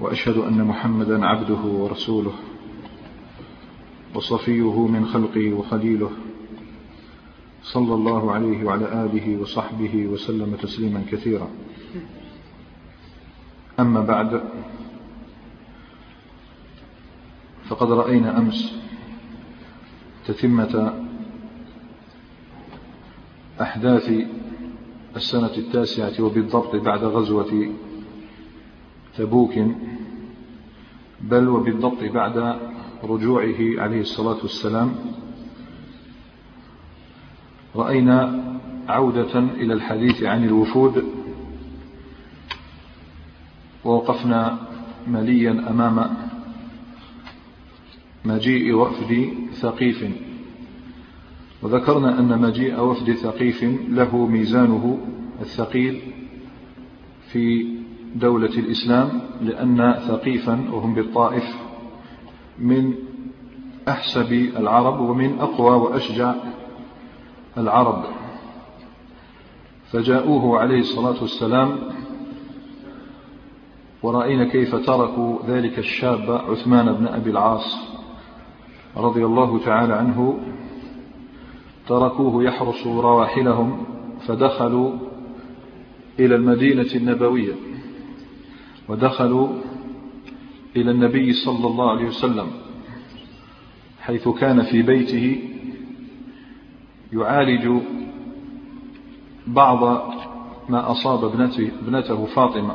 وأشهد أن محمدا عبده ورسوله وصفيه من خلقه وخليله صلى الله عليه وعلى آله وصحبه وسلم تسليما كثيرا. أما بعد فقد رأينا أمس تتمة أحداث السنة التاسعة وبالضبط بعد غزوة تبوك بل وبالضبط بعد رجوعه عليه الصلاة والسلام رأينا عودة إلى الحديث عن الوفود ووقفنا مليا أمام مجيء وفد ثقيف. وذكرنا أن مجيء وفد ثقيف له ميزانه الثقيل في دولة الإسلام لأن ثقيفا وهم بالطائف من أحسب العرب ومن أقوى وأشجع العرب. فجاءوه عليه الصلاة والسلام ورأينا كيف تركوا ذلك الشاب عثمان بن أبي العاص رضي الله تعالى عنه. تركوه يحرس رواحلهم فدخلوا إلى المدينة النبوية. ودخلوا إلى النبي صلى الله عليه وسلم حيث كان في بيته يعالج بعض ما أصاب ابنته, فاطمة.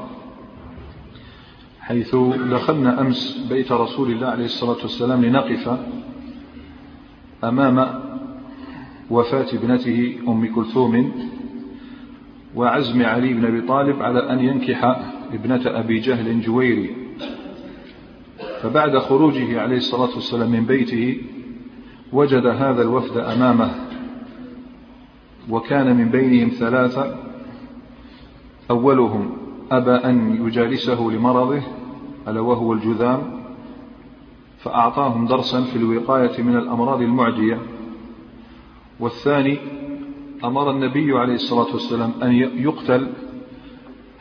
حيث دخلنا أمس بيت رسول الله عليه الصلاة والسلام لنقف أمام وفاة ابنته أم كلثوم وعزم علي بن أبي طالب على أن ينكح ابنة أبي جهل جويري. فبعد خروجه عليه الصلاة والسلام من بيته وجد هذا الوفد أمامه وكان من بينهم ثلاثة. أولهم أبى أن يجالسه لمرضه ألا وهو الجذام فأعطاهم درسا في الوقاية من الأمراض المعدية. والثاني أمر النبي عليه الصلاة والسلام أن يقتل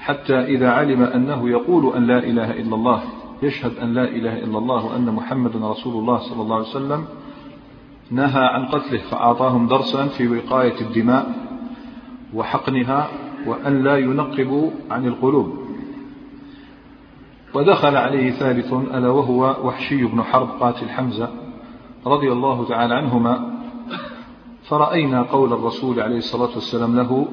حتى إذا علم أنه يقول أن لا إله إلا الله يشهد أن لا إله إلا الله وأن محمدا رسول الله صلى الله عليه وسلم نهى عن قتله فأعطاهم درسا في وقاية الدماء وحقنها وأن لا ينقبوا عن القلوب. ودخل عليه ثالث ألا وهو وحشي بن حرب قاتل حمزة رضي الله تعالى عنهما. فرأينا قول الرسول عليه الصلاة والسلام له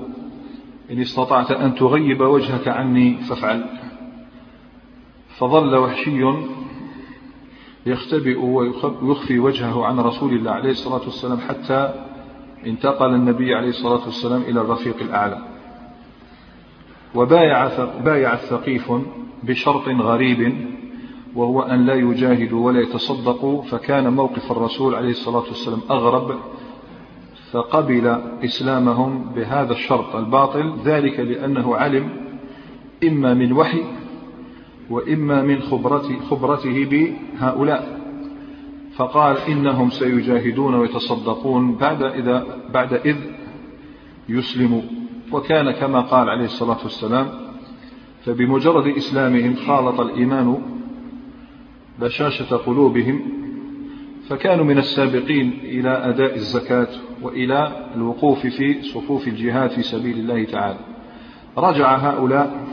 إن استطعت أن تغيب وجهك عني فافعل. فظل وحشي يختبئ ويخفي وجهه عن رسول الله عليه الصلاة والسلام حتى انتقل النبي عليه الصلاة والسلام إلى الرفيق الأعلى. وبايع بايع الثقيف بشرط غريب وهو أن لا يجاهدوا ولا يتصدقوا فكان موقف الرسول عليه الصلاة والسلام أغرب فقبل إسلامهم بهذا الشرط الباطل ذلك لأنه علم إما من وحي وإما من خبرته, خبرته بهؤلاء. فقال إنهم سيجاهدون ويتصدقون بعد, إذا بعد إذ يسلموا. وكان كما قال عليه الصلاة والسلام فبمجرد إسلامهم خالط الإيمان بشاشة قلوبهم فكانوا من السابقين إلى أداء الزكاة وإلى الوقوف في صفوف الجهاد في سبيل الله تعالى. رجع هؤلاء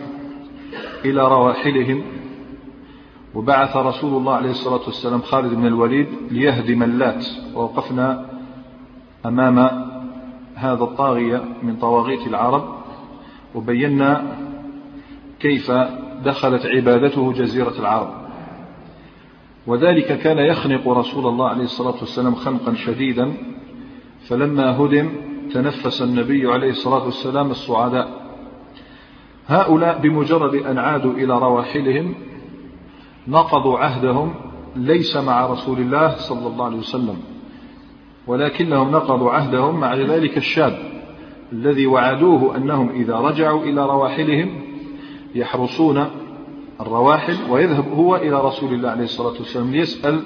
إلى رواحلهم وبعث رسول الله عليه الصلاة والسلام خالد بن الوليد ليهدم اللات. ووقفنا أمام هذا الطاغية من طواغيت العرب وبينا كيف دخلت عبادته جزيرة العرب. وذلك كان يخنق رسول الله عليه الصلاة والسلام خنقا شديدا فلما هدم تنفس النبي عليه الصلاة والسلام الصعداء هؤلاء بمجرد أن عادوا إلى رواحلهم نقضوا عهدهم ليس مع رسول الله صلى الله عليه وسلم ولكنهم نقضوا عهدهم مع ذلك الشاب الذي وعدوه أنهم إذا رجعوا إلى رواحلهم يحرسون الرواحل ويذهب هو إلى رسول الله عليه الصلاة والسلام ليسأل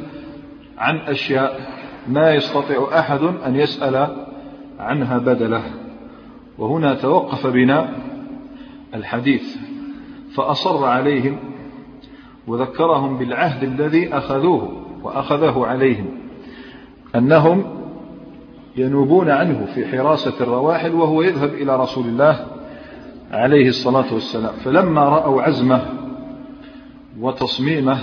عن أشياء ما يستطيع أحد أن يسأل عنها بدله. وهنا توقف بنا الحديث. فأصر عليهم وذكرهم بالعهد الذي أخذوه وأخذه عليهم. أنهم ينوبون عنه في حراسة الرواحل وهو يذهب إلى رسول الله عليه الصلاة والسلام. فلما رأوا عزمه وتصميمه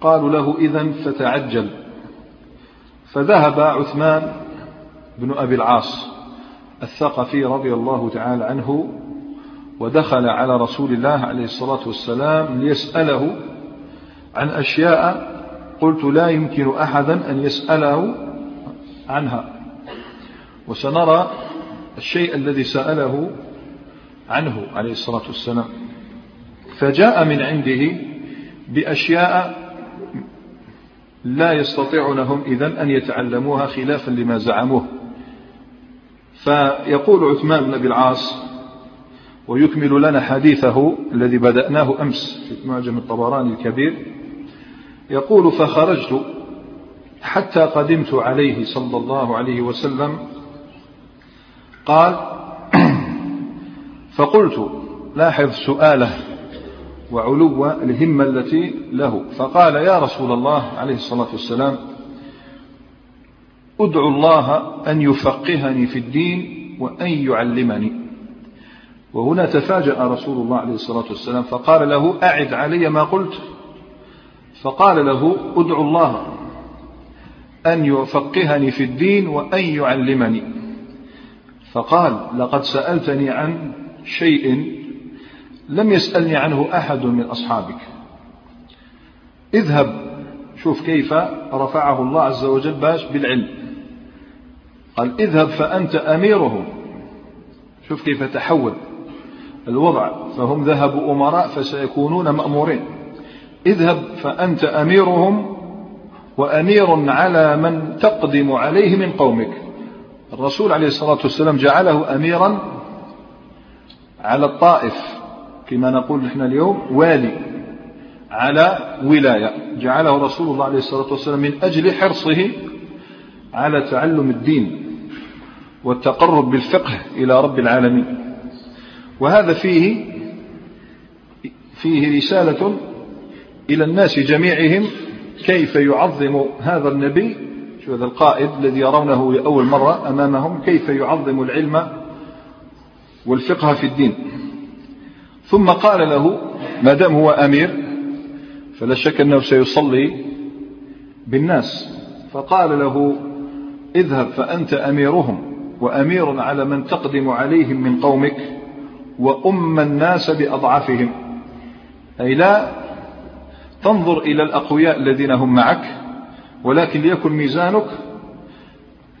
قالوا له إذا فتعجل. فذهب عثمان بن أبي العاص الثقفي رضي الله تعالى عنه ودخل على رسول الله عليه الصلاة والسلام ليسأله عن أشياء قلت لا يمكن أحدا أن يسأله عنها. وسنرى الشيء الذي سأله عنه عليه الصلاة والسلام. فجاء من عنده بأشياء لا يستطيعونهم إذن أن يتعلموها خلافا لما زعموه. فيقول عثمان بن أبي العاص ويكمل لنا حديثه الذي بدأناه أمس في معجم الطبراني الكبير. يقول فخرجت حتى قدمت عليه صلى الله عليه وسلم. قال فقلت لاحظ سؤاله وعلو الهمة التي له. فقال يا رسول الله عليه الصلاة والسلام أدعو الله أن يفقهني في الدين وأن يعلمني. وهنا تفاجأ رسول الله عليه الصلاة والسلام فقال له أعد علي ما قلت. فقال له أدعو الله أن يفقهني في الدين وأن يعلمني. فقال لقد سألتني عن شيء لم يسألني عنه أحد من أصحابك. اذهب شوف كيف رفعه الله عز وجل باش بالعلم. قال اذهب فأنت أميرهم شوف كيف تحول الوضع. فهم ذهبوا أمراء فسيكونون مأمورين. اذهب فأنت أميرهم وأمير على من تقدم عليه من قومك. الرسول عليه الصلاة والسلام جعله أميرا على الطائف. كما نقول نحن اليوم والي على ولاية. جعله رسول الله عليه الصلاة والسلام من أجل حرصه على تعلم الدين والتقرب بالفقه إلى رب العالمين. وهذا فيه فيه رسالة إلى الناس جميعهم كيف يعظم هذا النبي شو هذا القائد الذي يرونه لأول مرة أمامهم كيف يعظم العلم والفقه في الدين. ثم قال له ما دام هو أمير فلا شك أنه سيصلي بالناس. فقال له اذهب فأنت أميرهم وأمير على من تقدم عليهم من قومك وأم الناس بأضعافهم أي لا تنظر إلى الأقوياء الذين هم معك ولكن ليكن ميزانك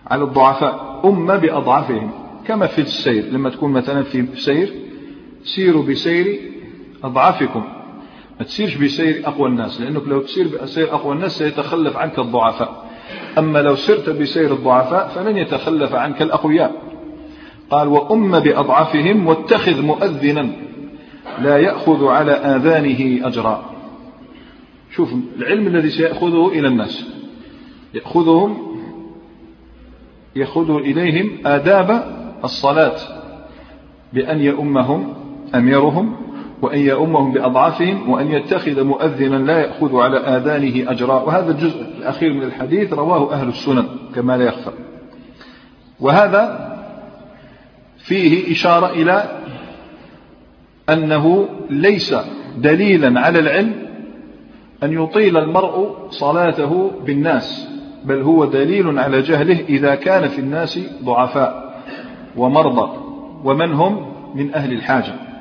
على الضعفاء أم بأضعافهم كما في السير لما تكون مثلا في سير سيروا بسير أضعافكم ما تسيرش بسير أقوى الناس لأنك لو تسير بسير أقوى الناس سيتخلف عنك الضعفاء. أما لو سرت بسير الضعفاء فلن يتخلف عنك الأقوياء. قال وأم بأضعافهم واتخذ مؤذنا لا يأخذ على آذانه أجرا. شوف العلم الذي سيأخذه إلى الناس. يأخذهم يأخذ إليهم آداب الصلاة بأن يؤمهم أميرهم وأن يؤمهم بأضعافهم وأن يتخذ مؤذنا لا يأخذ على آذانه أجرا وهذا الجزء الأخير من الحديث رواه أهل السنن كما لا يخفى. وهذا فيه إشارة إلى أنه ليس دليلا على العلم أن يطيل المرء صلاته بالناس بل هو دليل على جهله إذا كان في الناس ضعفاء ومرضى ومن هم من أهل الحاجة.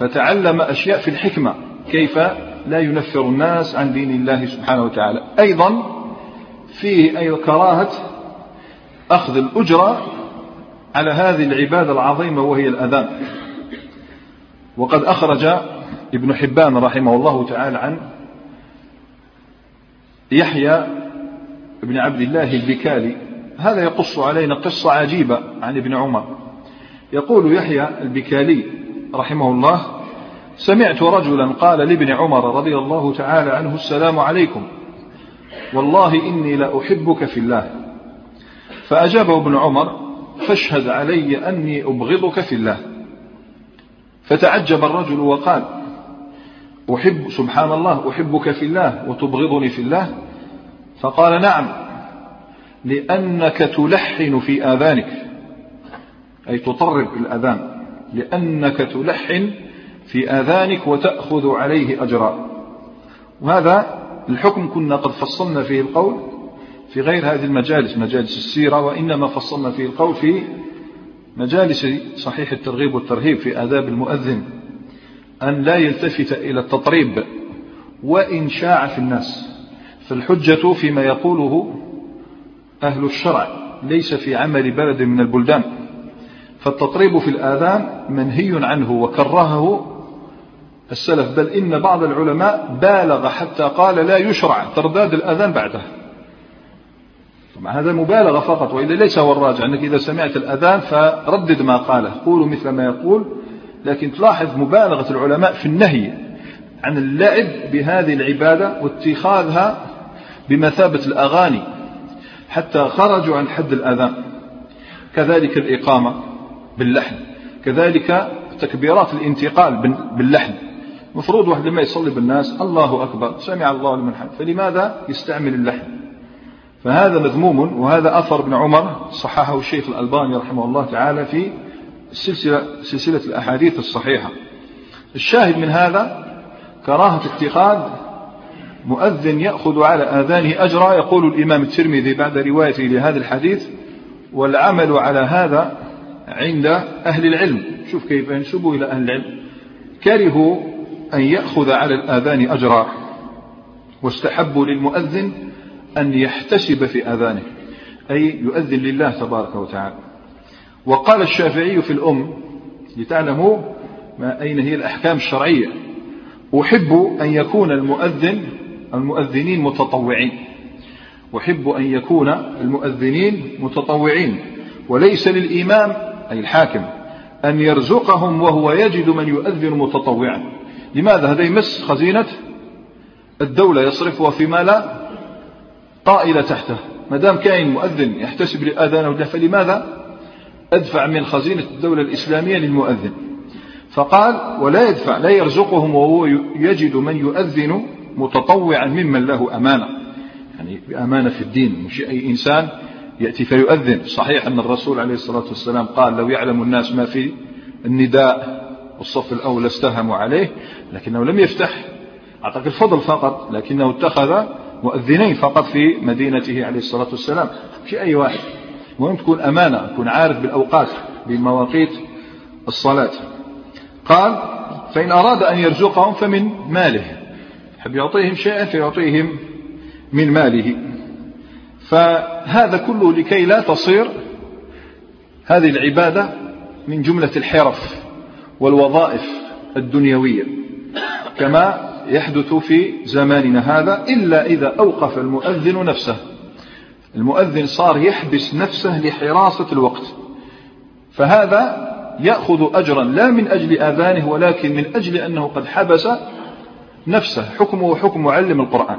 فتعلم أشياء في الحكمة كيف لا ينفر الناس عن دين الله سبحانه وتعالى. أيضا فيه أي كراهة أخذ الأجرة على هذه العبادة العظيمة وهي الأذان. وقد أخرج ابن حبان رحمه الله تعالى عن يحيى بن عبد الله البكالي. هذا يقص علينا قصة عجيبة عن ابن عمر. يقول يحيى البكالي رحمه الله سمعت رجلا قال لابن عمر رضي الله تعالى عنه السلام عليكم. والله إني لأحبك في الله. فأجابه ابن عمر فاشهد علي أني أبغضك في الله. فتعجب الرجل وقال أحب سبحان الله أحبك في الله وتبغضني في الله. فقال نعم لأنك تلحن في آذانك. أي تطرب الأذان. لأنك تلحن في آذانك وتأخذ عليه أجرا. وهذا الحكم كنا قد فصلنا فيه القول في غير هذه المجالس مجالس السيرة وإنما فصلنا فيه القول في مجالس صحيح الترغيب والترهيب في آداب المؤذن أن لا يلتفت إلى التطريب وإن شاع في الناس. فالحجة فيما يقوله أهل الشرع ليس في عمل بلد من البلدان. فالتطريب في الآذان منهي عنه وكرهه السلف بل إن بعض العلماء بالغ حتى قال لا يشرع ترداد الأذان بعده. طبعا هذا مبالغة فقط وإذا ليس هو الراجع أنك إذا سمعت الأذان فردد ما قاله. قولوا مثل ما يقول لكن تلاحظ مبالغة العلماء في النهي عن اللعب بهذه العبادة واتخاذها بمثابة الأغاني حتى خرجوا عن حد الأذان. كذلك الإقامة. باللحن كذلك تكبيرات الانتقال باللحن مفروض واحد لما يصلي بالناس الله أكبر سمع الله لمن حمد فلماذا يستعمل اللحن فهذا مذموم وهذا أثر ابن عمر صححه الشيخ الألباني رحمه الله تعالى في سلسلة, سلسلة الأحاديث الصحيحة. الشاهد من هذا كراهة اتخاذ مؤذن يأخذ على آذانه أجرا يقول الإمام الترمذي بعد روايته لهذا الحديث والعمل على هذا عند أهل العلم. شوف كيف ينسبوا إلى أهل العلم. كرهوا أن يأخذ على الآذان أجرا. واستحبوا للمؤذن أن يحتسب في آذانه. أي يؤذن لله تبارك وتعالى. وقال الشافعي في الأم لتعلموا ما أين هي الأحكام الشرعية. أحب أن يكون المؤذن المؤذنين متطوعين. أحب أن يكون المؤذنين متطوعين. وليس للإمام أي الحاكم أن يرزقهم وهو يجد من يؤذن متطوعا. لماذا هذا يمس خزينة؟ الدولة يصرفها فيما لا طائل تحته. ما دام كاين مؤذن يحتسب للآذان فلماذا أدفع من خزينة الدولة الإسلامية للمؤذن؟ فقال ولا يدفع لا يرزقهم وهو يجد من يؤذن متطوعا ممن له أمانة. يعني بأمانة في الدين مش أي إنسان يأتي فيؤذن. صحيح أن الرسول عليه الصلاة والسلام قال لو يعلم الناس ما في النداء والصف الأول استهموا عليه لكنه لم يفتح. أعطاك الفضل فقط لكنه اتخذ مؤذنين فقط في مدينته عليه الصلاة والسلام. مش أي واحد؟ مهم تكون أمانة؟ تكون عارف بالأوقات بمواقيت الصلاة. قال فإن أراد أن يرزقهم فمن ماله. حب يعطيهم شيئا؟ فيعطيهم من ماله. فهذا كله لكي لا تصير هذه العبادة من جملة الحرف والوظائف الدنيوية كما يحدث في زماننا هذا إلا إذا أوقف المؤذن نفسه. المؤذن صار يحبس نفسه لحراسة الوقت. فهذا يأخذ أجرا لا من أجل آذانه ولكن من أجل أنه قد حبس نفسه. حكمه حكم معلم القرآن.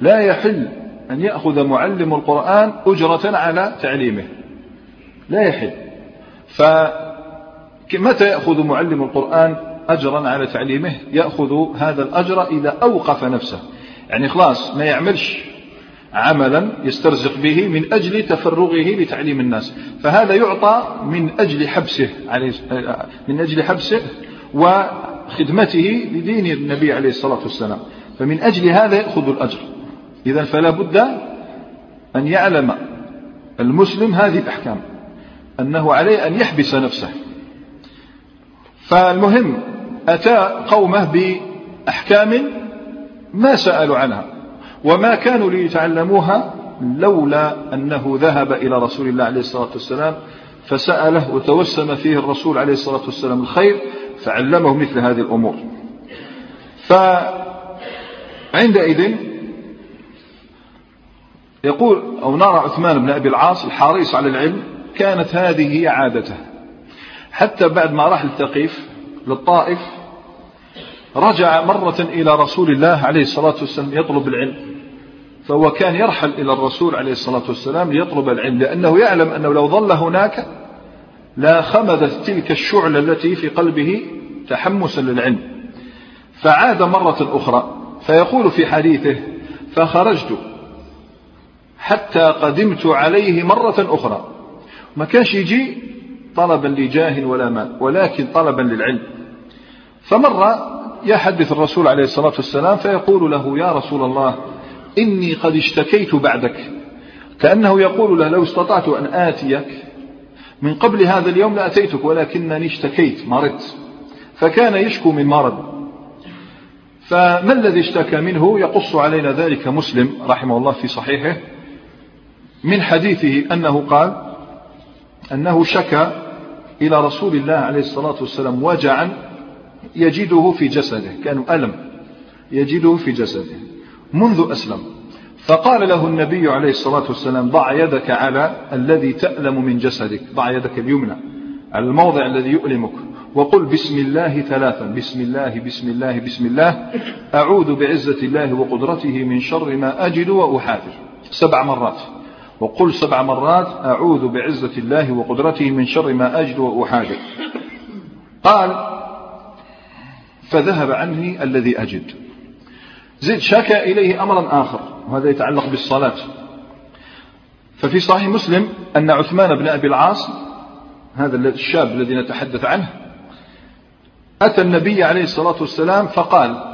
لا يحل أن يأخذ معلم القرآن أجرة على تعليمه. لا يحل. فمتى يأخذ معلم القرآن أجرا على تعليمه؟ يأخذ هذا الأجر إذا أوقف نفسه. يعني خلاص ما يعملش. عملا يسترزق به من أجل تفرغه لتعليم الناس. فهذا يعطى من أجل حبسه من أجل حبسه وخدمته لدين النبي عليه الصلاة والسلام. فمن أجل هذا يأخذ الأجر. إذا فلا بد أن يعلم المسلم هذه الأحكام أنه عليه أن يحبس نفسه. فالمهم أتى قومه بأحكام ما سألوا عنها وما كانوا ليتعلموها لولا أنه ذهب إلى رسول الله عليه الصلاة والسلام فسأله وتوسم فيه الرسول عليه الصلاة والسلام الخير فعلمه مثل هذه الأمور. فعندئذ يقول أو نرى عثمان بن أبي العاص الحريص على العلم كانت هذه هي عادته. حتى بعد ما راح للثقيف للطائف رجع مرة إلى رسول الله عليه الصلاة والسلام يطلب العلم. فهو كان يرحل إلى الرسول عليه الصلاة والسلام ليطلب العلم لأنه يعلم أنه لو ظل هناك لا خمدت تلك الشعلة التي في قلبه تحمسا للعلم. فعاد مرة أخرى فيقول في حديثه فخرجت حتى قدمت عليه مرة أخرى. ما كانش يجي طلبا لجاه ولا مال ولكن طلبا للعلم. فمر يحدث الرسول عليه الصلاة والسلام فيقول له يا رسول الله إني قد اشتكيت بعدك. كأنه يقول له لو استطعت أن آتيك من قبل هذا اليوم لأتيتك ولكنني اشتكيت مرضت. فكان يشكو من مرض. فما الذي اشتكى منه؟ يقص علينا ذلك مسلم رحمه الله في صحيحه. من حديثه أنه قال أنه شكى إلى رسول الله عليه الصلاة والسلام وجعا يجده في جسده كان ألم يجده في جسده منذ أسلم. فقال له النبي عليه الصلاة والسلام ضع يدك على الذي تألم من جسدك ضع يدك اليمنى على الموضع الذي يؤلمك وقل بسم الله ثلاثا بسم الله بسم الله بسم الله أعوذ بعزة الله وقدرته من شر ما أجد وأحاذر. سبع مرات. وقل سبع مرات أعوذ بعزة الله وقدرته من شر ما أجد وأحاذر. قال فذهب عني الذي أجد. زد شكى إليه أمرا آخر وهذا يتعلق بالصلاة. ففي صحيح مسلم أن عثمان بن أبي العاص هذا الشاب الذي نتحدث عنه أتى النبي عليه الصلاة والسلام فقال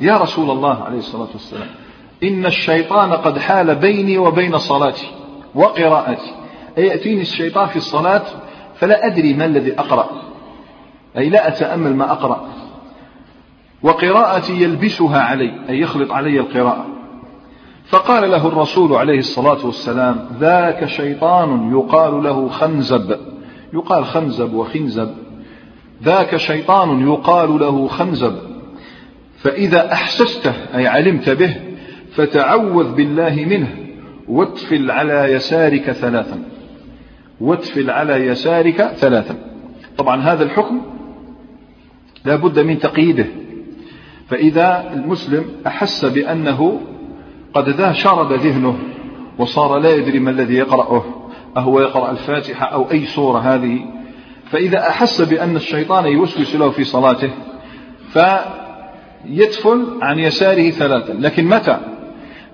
يا رسول الله عليه الصلاة والسلام إن الشيطان قد حال بيني وبين صلاتي. وقراءتي. أي يأتيني الشيطان في الصلاة فلا أدري ما الذي أقرأ. أي لا أتأمل ما أقرأ. وقراءتي يلبسها علي أي يخلط علي القراءة. فقال له الرسول عليه الصلاة والسلام ذاك شيطان يقال له خنزب. يقال خنزب وخنزب. ذاك شيطان يقال له خنزب. فإذا أحسسته أي علمت به فتعوذ بالله منه. واتفل على يسارك ثلاثا. واتفل على يسارك ثلاثا. طبعا هذا الحكم لا بد من تقييده. فإذا المسلم أحس بأنه قد ذا شرد ذهنه وصار لا يدري ما الذي يقرأه أهو يقرأ الفاتحة أو أي سورة هذه فإذا أحس بأن الشيطان يوسوس له في صلاته فيدفل عن يساره ثلاثا. لكن متى؟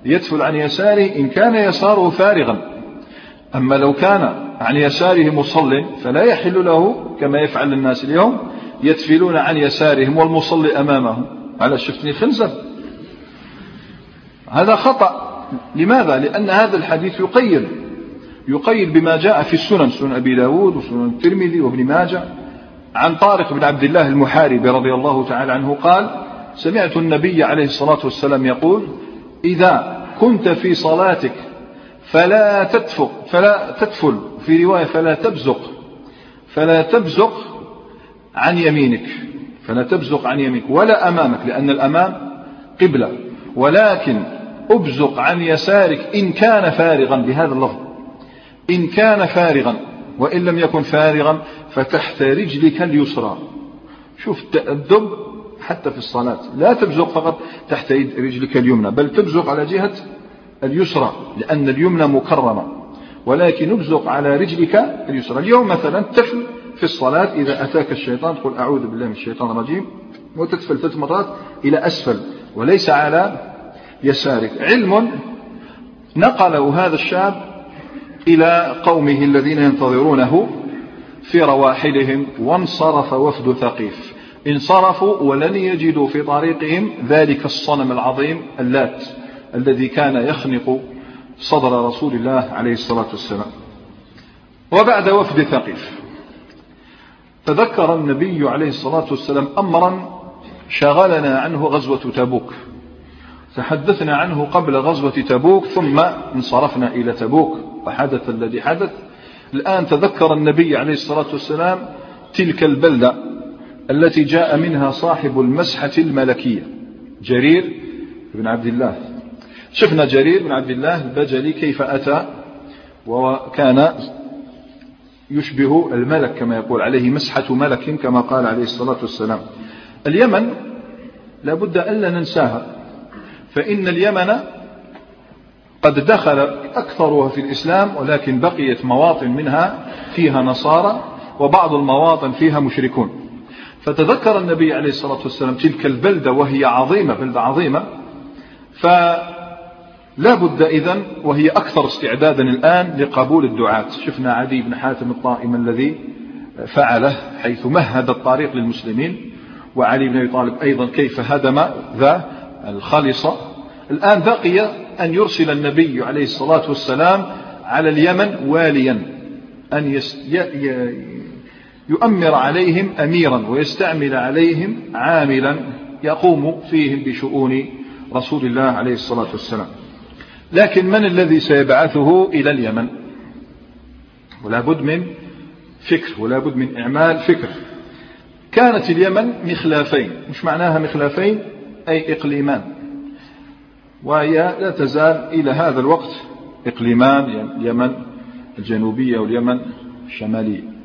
يدفل عن يساره إن كان يساره فارغا. أما لو كان عن يساره مصل فلا يحل له كما يفعل الناس اليوم يدفلون عن يسارهم والمصلي أمامهم. على شفتني خنزب هذا خطأ. لماذا؟ لأن هذا الحديث يقيد. يقيد بما جاء في السنن سنن أبي داود وسنن الترمذي وابن ماجه. عن طارق بن عبد الله المحاربي رضي الله تعالى عنه قال سمعت النبي عليه الصلاة والسلام يقول إذا كنت في صلاتك فلا تدفق فلا تدفل في رواية فلا تبزق فلا تبزق عن يمينك فلا تبزق عن يمينك ولا أمامك لأن الأمام قبلة ولكن أبزق عن يسارك إن كان فارغا بهذا اللفظ إن كان فارغا وإن لم يكن فارغا فتحت رجلك اليسرى. شوف التأدب حتى في الصلاة. لا تبزق فقط تحت رجلك اليمنى بل تبزق على جهة اليسرى لأن اليمنى مكرمة. ولكن ابزق على رجلك اليسرى. اليوم مثلا تفل في الصلاة إذا أتاك الشيطان تقول أعوذ بالله من الشيطان الرجيم. وتتفل ثلاث مرات إلى أسفل وليس على يسارك. علم نقله هذا الشاب إلى قومه الذين ينتظرونه في رواحلهم وانصرف وفد ثقيف. انصرفوا ولن يجدوا في طريقهم ذلك الصنم العظيم اللات الذي كان يخنق صدر رسول الله عليه الصلاة والسلام. وبعد وفد ثقيف تذكر النبي عليه الصلاة والسلام أمرا شغلنا عنه غزوة تبوك تحدثنا عنه قبل غزوة تبوك ثم انصرفنا إلى تبوك وحدث الذي حدث. الآن تذكر النبي عليه الصلاة والسلام تلك البلدة التي جاء منها صاحب المسحة الملكية جرير بن عبد الله. شفنا جرير بن عبد الله البجلي كيف أتى وكان يشبه الملك كما يقول عليه مسحة ملك كما قال عليه الصلاة والسلام. اليمن لا بد ألا ننساها فإن اليمن قد دخل أكثرها في الإسلام ولكن بقيت مواطن منها فيها نصارى وبعض المواطن فيها مشركون. فتذكر النبي عليه الصلاة والسلام تلك البلدة وهي عظيمة بلدة عظيمة فلا بد إذن وهي أكثر استعدادا الآن لقبول الدعاة شفنا عدي بن حاتم الطائم الذي فعله حيث مهد الطريق للمسلمين وعلي بن أبي طالب أيضا كيف هدم ذا الخالصة الآن بقي أن يرسل النبي عليه الصلاة والسلام على اليمن واليا أن. يؤمر عليهم أميرا ويستعمل عليهم عاملا يقوم فيهم بشؤون رسول الله عليه الصلاة والسلام. لكن من الذي سيبعثه إلى اليمن؟ ولا بد من فكر ولا بد من إعمال فكر. كانت اليمن مخلافين. مش معناها مخلافين؟ أي إقليمان. وهي لا تزال إلى هذا الوقت إقليمان اليمن الجنوبية واليمن الشمالية.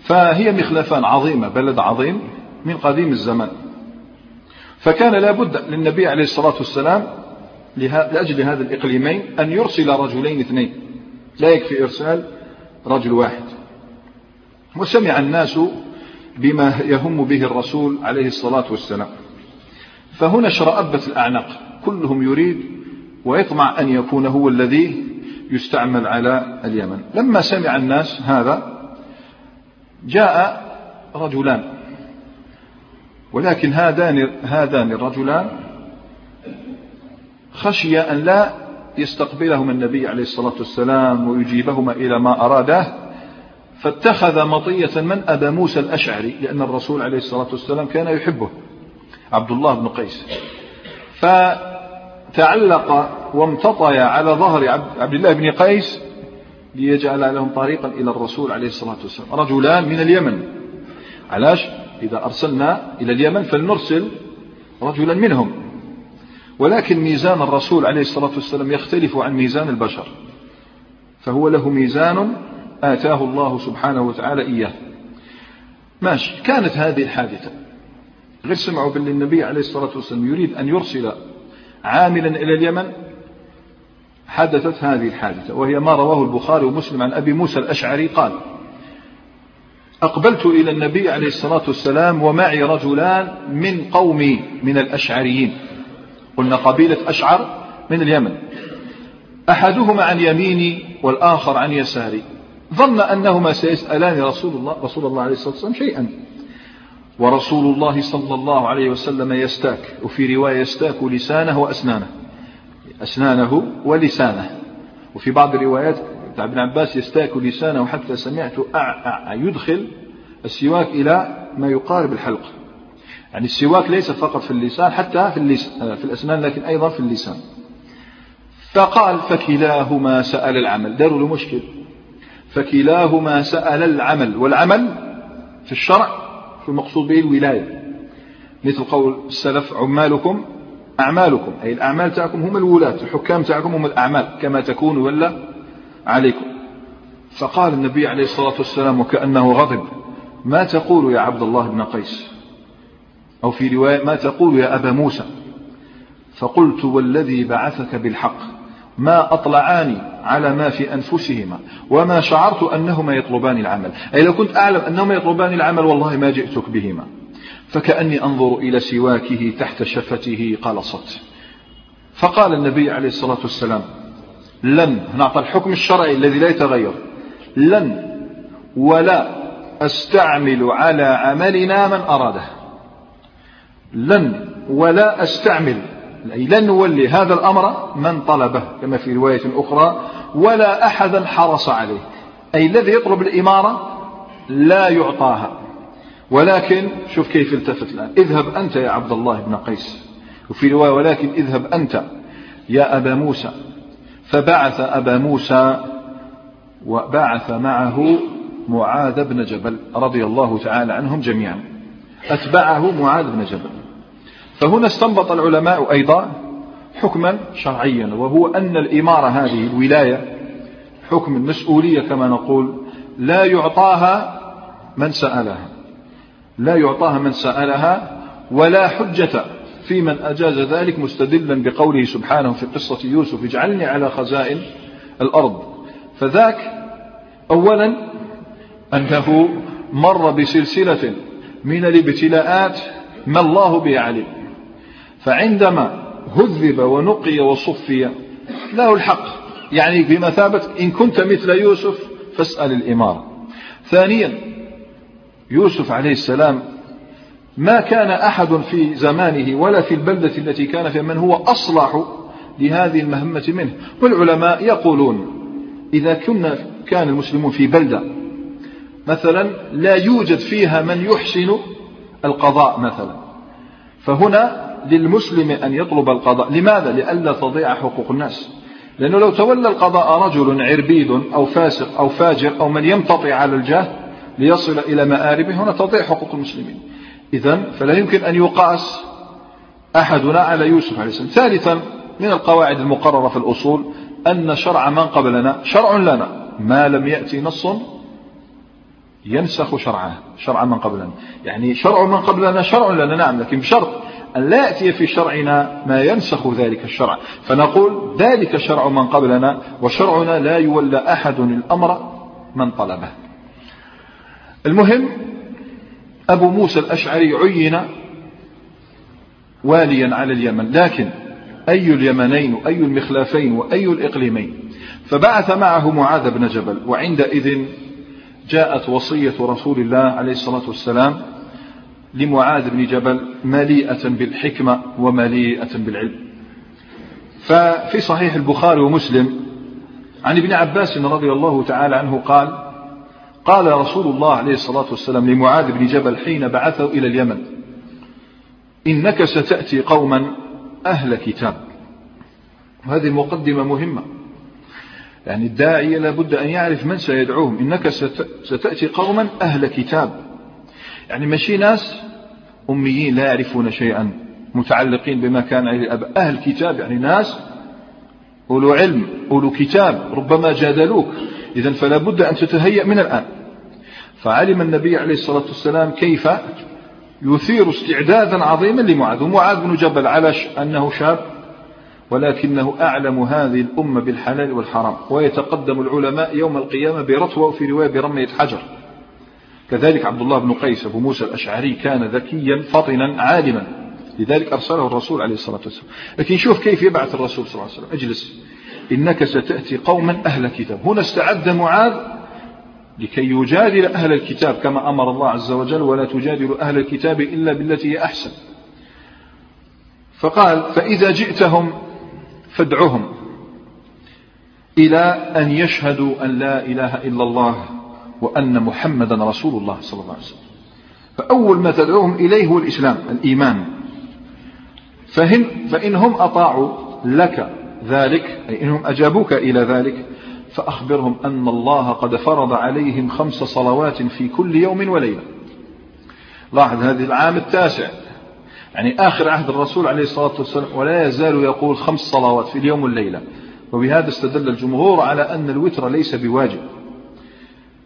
فهي مخلفان عظيمة بلد عظيم من قديم الزمان فكان لا بد للنبي عليه الصلاة والسلام لأجل هذا الإقليمين أن يرسل رجلين اثنين. لا يكفي إرسال رجل واحد. وسمع الناس بما يهم به الرسول عليه الصلاة والسلام. فهنا شرأبت الأعناق. كلهم يريد ويطمع أن يكون هو الذي يستعمل على اليمن. لما سمع الناس هذا جاء رجلان. ولكن هذان هذان الرجلان خشي أن لا يستقبلهما النبي عليه الصلاة والسلام ويجيبهما إلى ما أراده فاتخذ مطية من أبا موسى الأشعري لأن الرسول عليه الصلاة والسلام كان يحبه عبد الله بن قيس. فتعلق وامتطي على ظهر عبد الله بن قيس ليجعل لهم طريقا إلى الرسول عليه الصلاة والسلام. رجلان من اليمن. علاش؟ إذا أرسلنا إلى اليمن فلنرسل رجلا منهم. ولكن ميزان الرسول عليه الصلاة والسلام يختلف عن ميزان البشر. فهو له ميزان آتاه الله سبحانه وتعالى إياه. ماشي. كانت هذه الحادثة. غير سمعوا باللي النبي عليه الصلاة والسلام يريد أن يرسل عاملا إلى اليمن. حدثت هذه الحادثة وهي ما رواه البخاري ومسلم عن أبي موسى الأشعري قال أقبلت إلى النبي عليه الصلاة والسلام ومعي رجلان من قومي من الأشعريين. قلنا قبيلة أشعر من اليمن. أحدهما عن يميني والآخر عن يساري. ظن أنهما سيسألان رسول الله رسول الله عليه الصلاة والسلام شيئا. ورسول الله صلى الله عليه وسلم يستاك وفي رواية يستاك لسانه وأسنانه. أسنانه ولسانه. وفي بعض الروايات ابن عباس يستاك لسانه حتى سمعت أع يدخل السواك إلى ما يقارب الحلق. يعني السواك ليس فقط في اللسان حتى في, اللسان في الأسنان لكن أيضا في اللسان. فقال فكلاهما سأل العمل. داروا له مشكل فكلاهما سأل العمل. والعمل في الشرع في المقصود به الولاية. مثل قول السلف عمالكم أعمالكم. أي الأعمال تاعكم هم الولاة الحكام تاعكم هم الأعمال كما تكون ولا عليكم. فقال النبي عليه الصلاة والسلام وكأنه غضب ما تقول يا عبد الله بن قيس؟ أو في رواية ما تقول يا أبا موسى؟ فقلت والذي بعثك بالحق ما أطلعاني على ما في أنفسهما وما شعرت أنهما يطلبان العمل. أي لو كنت أعلم أنهما يطلبان العمل والله ما جئتك بهما. فكأني أنظر إلى سواكه تحت شفته قلصت فقال النبي عليه الصلاة والسلام لن نعطى الحكم الشرعي الذي لا يتغير. لن ولا أستعمل على عملنا من أراده. لن ولا أستعمل أي لن نولي هذا الأمر من طلبه كما في رواية أخرى ولا أحدا حرص عليه. أي الذي يطلب الإمارة لا يعطاها. ولكن شوف كيف التفت الآن. اذهب أنت يا عبد الله بن قيس. وفي رواية ولكن اذهب أنت يا أبا موسى. فبعث أبا موسى وبعث معه معاذ بن جبل رضي الله تعالى عنهم جميعا. أتبعه معاذ بن جبل. فهنا استنبط العلماء أيضا حكما شرعيا وهو أن الإمارة هذه الولاية حكم المسؤولية كما نقول لا يعطاها من سألها. لا يعطاها من سألها ولا حجة في من أجاز ذلك مستدلا بقوله سبحانه في قصة يوسف اجعلني على خزائن الأرض فذاك أولا أنه مر بسلسلة من الابتلاءات ما الله به عليم فعندما هذب ونقي وصفي له الحق يعني بمثابة إن كنت مثل يوسف فاسأل الإمارة. ثانيا يوسف عليه السلام ما كان أحد في زمانه ولا في البلدة التي كان فيها من هو أصلح لهذه المهمة منه. والعلماء يقولون إذا كنا كان المسلمون في بلدة مثلا لا يوجد فيها من يحسن القضاء مثلا. فهنا للمسلم أن يطلب القضاء. لماذا؟ لئلا تضيع حقوق الناس. لأنه لو تولى القضاء رجل عربيد أو فاسق أو فاجر أو من يمتطي على الجاه ليصل إلى مآربه هنا تضيع حقوق المسلمين. إذا فلا يمكن أن يقاس أحدنا على يوسف عليه السلام. ثالثا من القواعد المقررة في الأصول أن شرع من قبلنا شرع لنا. ما لم يأتي نص ينسخ شرعه شرع من قبلنا. يعني شرع من قبلنا شرع لنا نعم لكن بشرط أن لا يأتي في شرعنا ما ينسخ ذلك الشرع. فنقول ذلك شرع من قبلنا وشرعنا لا يولى أحد الأمر من طلبه. المهم أبو موسى الأشعري عين واليا على اليمن. لكن أي اليمنين وأي المخلافين وأي الإقليمين؟ فبعث معه معاذ بن جبل وعندئذ جاءت وصية رسول الله عليه الصلاة والسلام لمعاذ بن جبل مليئة بالحكمة ومليئة بالعلم. ففي صحيح البخاري ومسلم عن ابن عباس رضي الله تعالى عنه قال قال رسول الله عليه الصلاة والسلام لمعاذ بن جبل حين بعثه إلى اليمن إنك ستأتي قوما أهل كتاب. وهذه المقدمة مهمة. يعني الداعية لابد أن يعرف من سيدعوهم. إنك ستأتي قوما أهل كتاب. يعني ماشي ناس أميين لا يعرفون شيئا متعلقين بما كان عليه الأب. أهل كتاب يعني ناس أولو علم أولو كتاب. ربما جادلوك. إذا فلا بد أن تتهيأ من الآن. فعلم النبي عليه الصلاة والسلام كيف يثير استعدادا عظيما لمعاذ ومعاذ بن جبل على أنه شاب ولكنه أعلم هذه الأمة بالحلال والحرام ويتقدم العلماء يوم القيامة برتوة وفي رواية برمية حجر. كذلك عبد الله بن قيس أبو موسى الأشعري كان ذكيا فطنا عالما. لذلك أرسله الرسول عليه الصلاة والسلام. لكن شوف كيف يبعث الرسول صلى الله عليه وسلم. اجلس. إنك ستأتي قوما أهل كتاب. هنا استعد معاذ لكي يجادل أهل الكتاب كما أمر الله عز وجل ولا تجادل أهل الكتاب إلا بالتي هي أحسن. فقال فإذا جئتهم فادعهم إلى أن يشهدوا أن لا إله إلا الله وأن محمدا رسول الله صلى الله عليه وسلم. فأول ما تدعوهم إليه هو الإسلام الإيمان. فهم فإنهم أطاعوا لك ذلك أي إنهم أجابوك إلى ذلك فأخبرهم أن الله قد فرض عليهم خمس صلوات في كل يوم وليلة. لاحظ هذه العام التاسع. يعني آخر عهد الرسول عليه الصلاة والسلام ولا يزال يقول خمس صلوات في اليوم والليلة. وبهذا استدل الجمهور على أن الوتر ليس بواجب.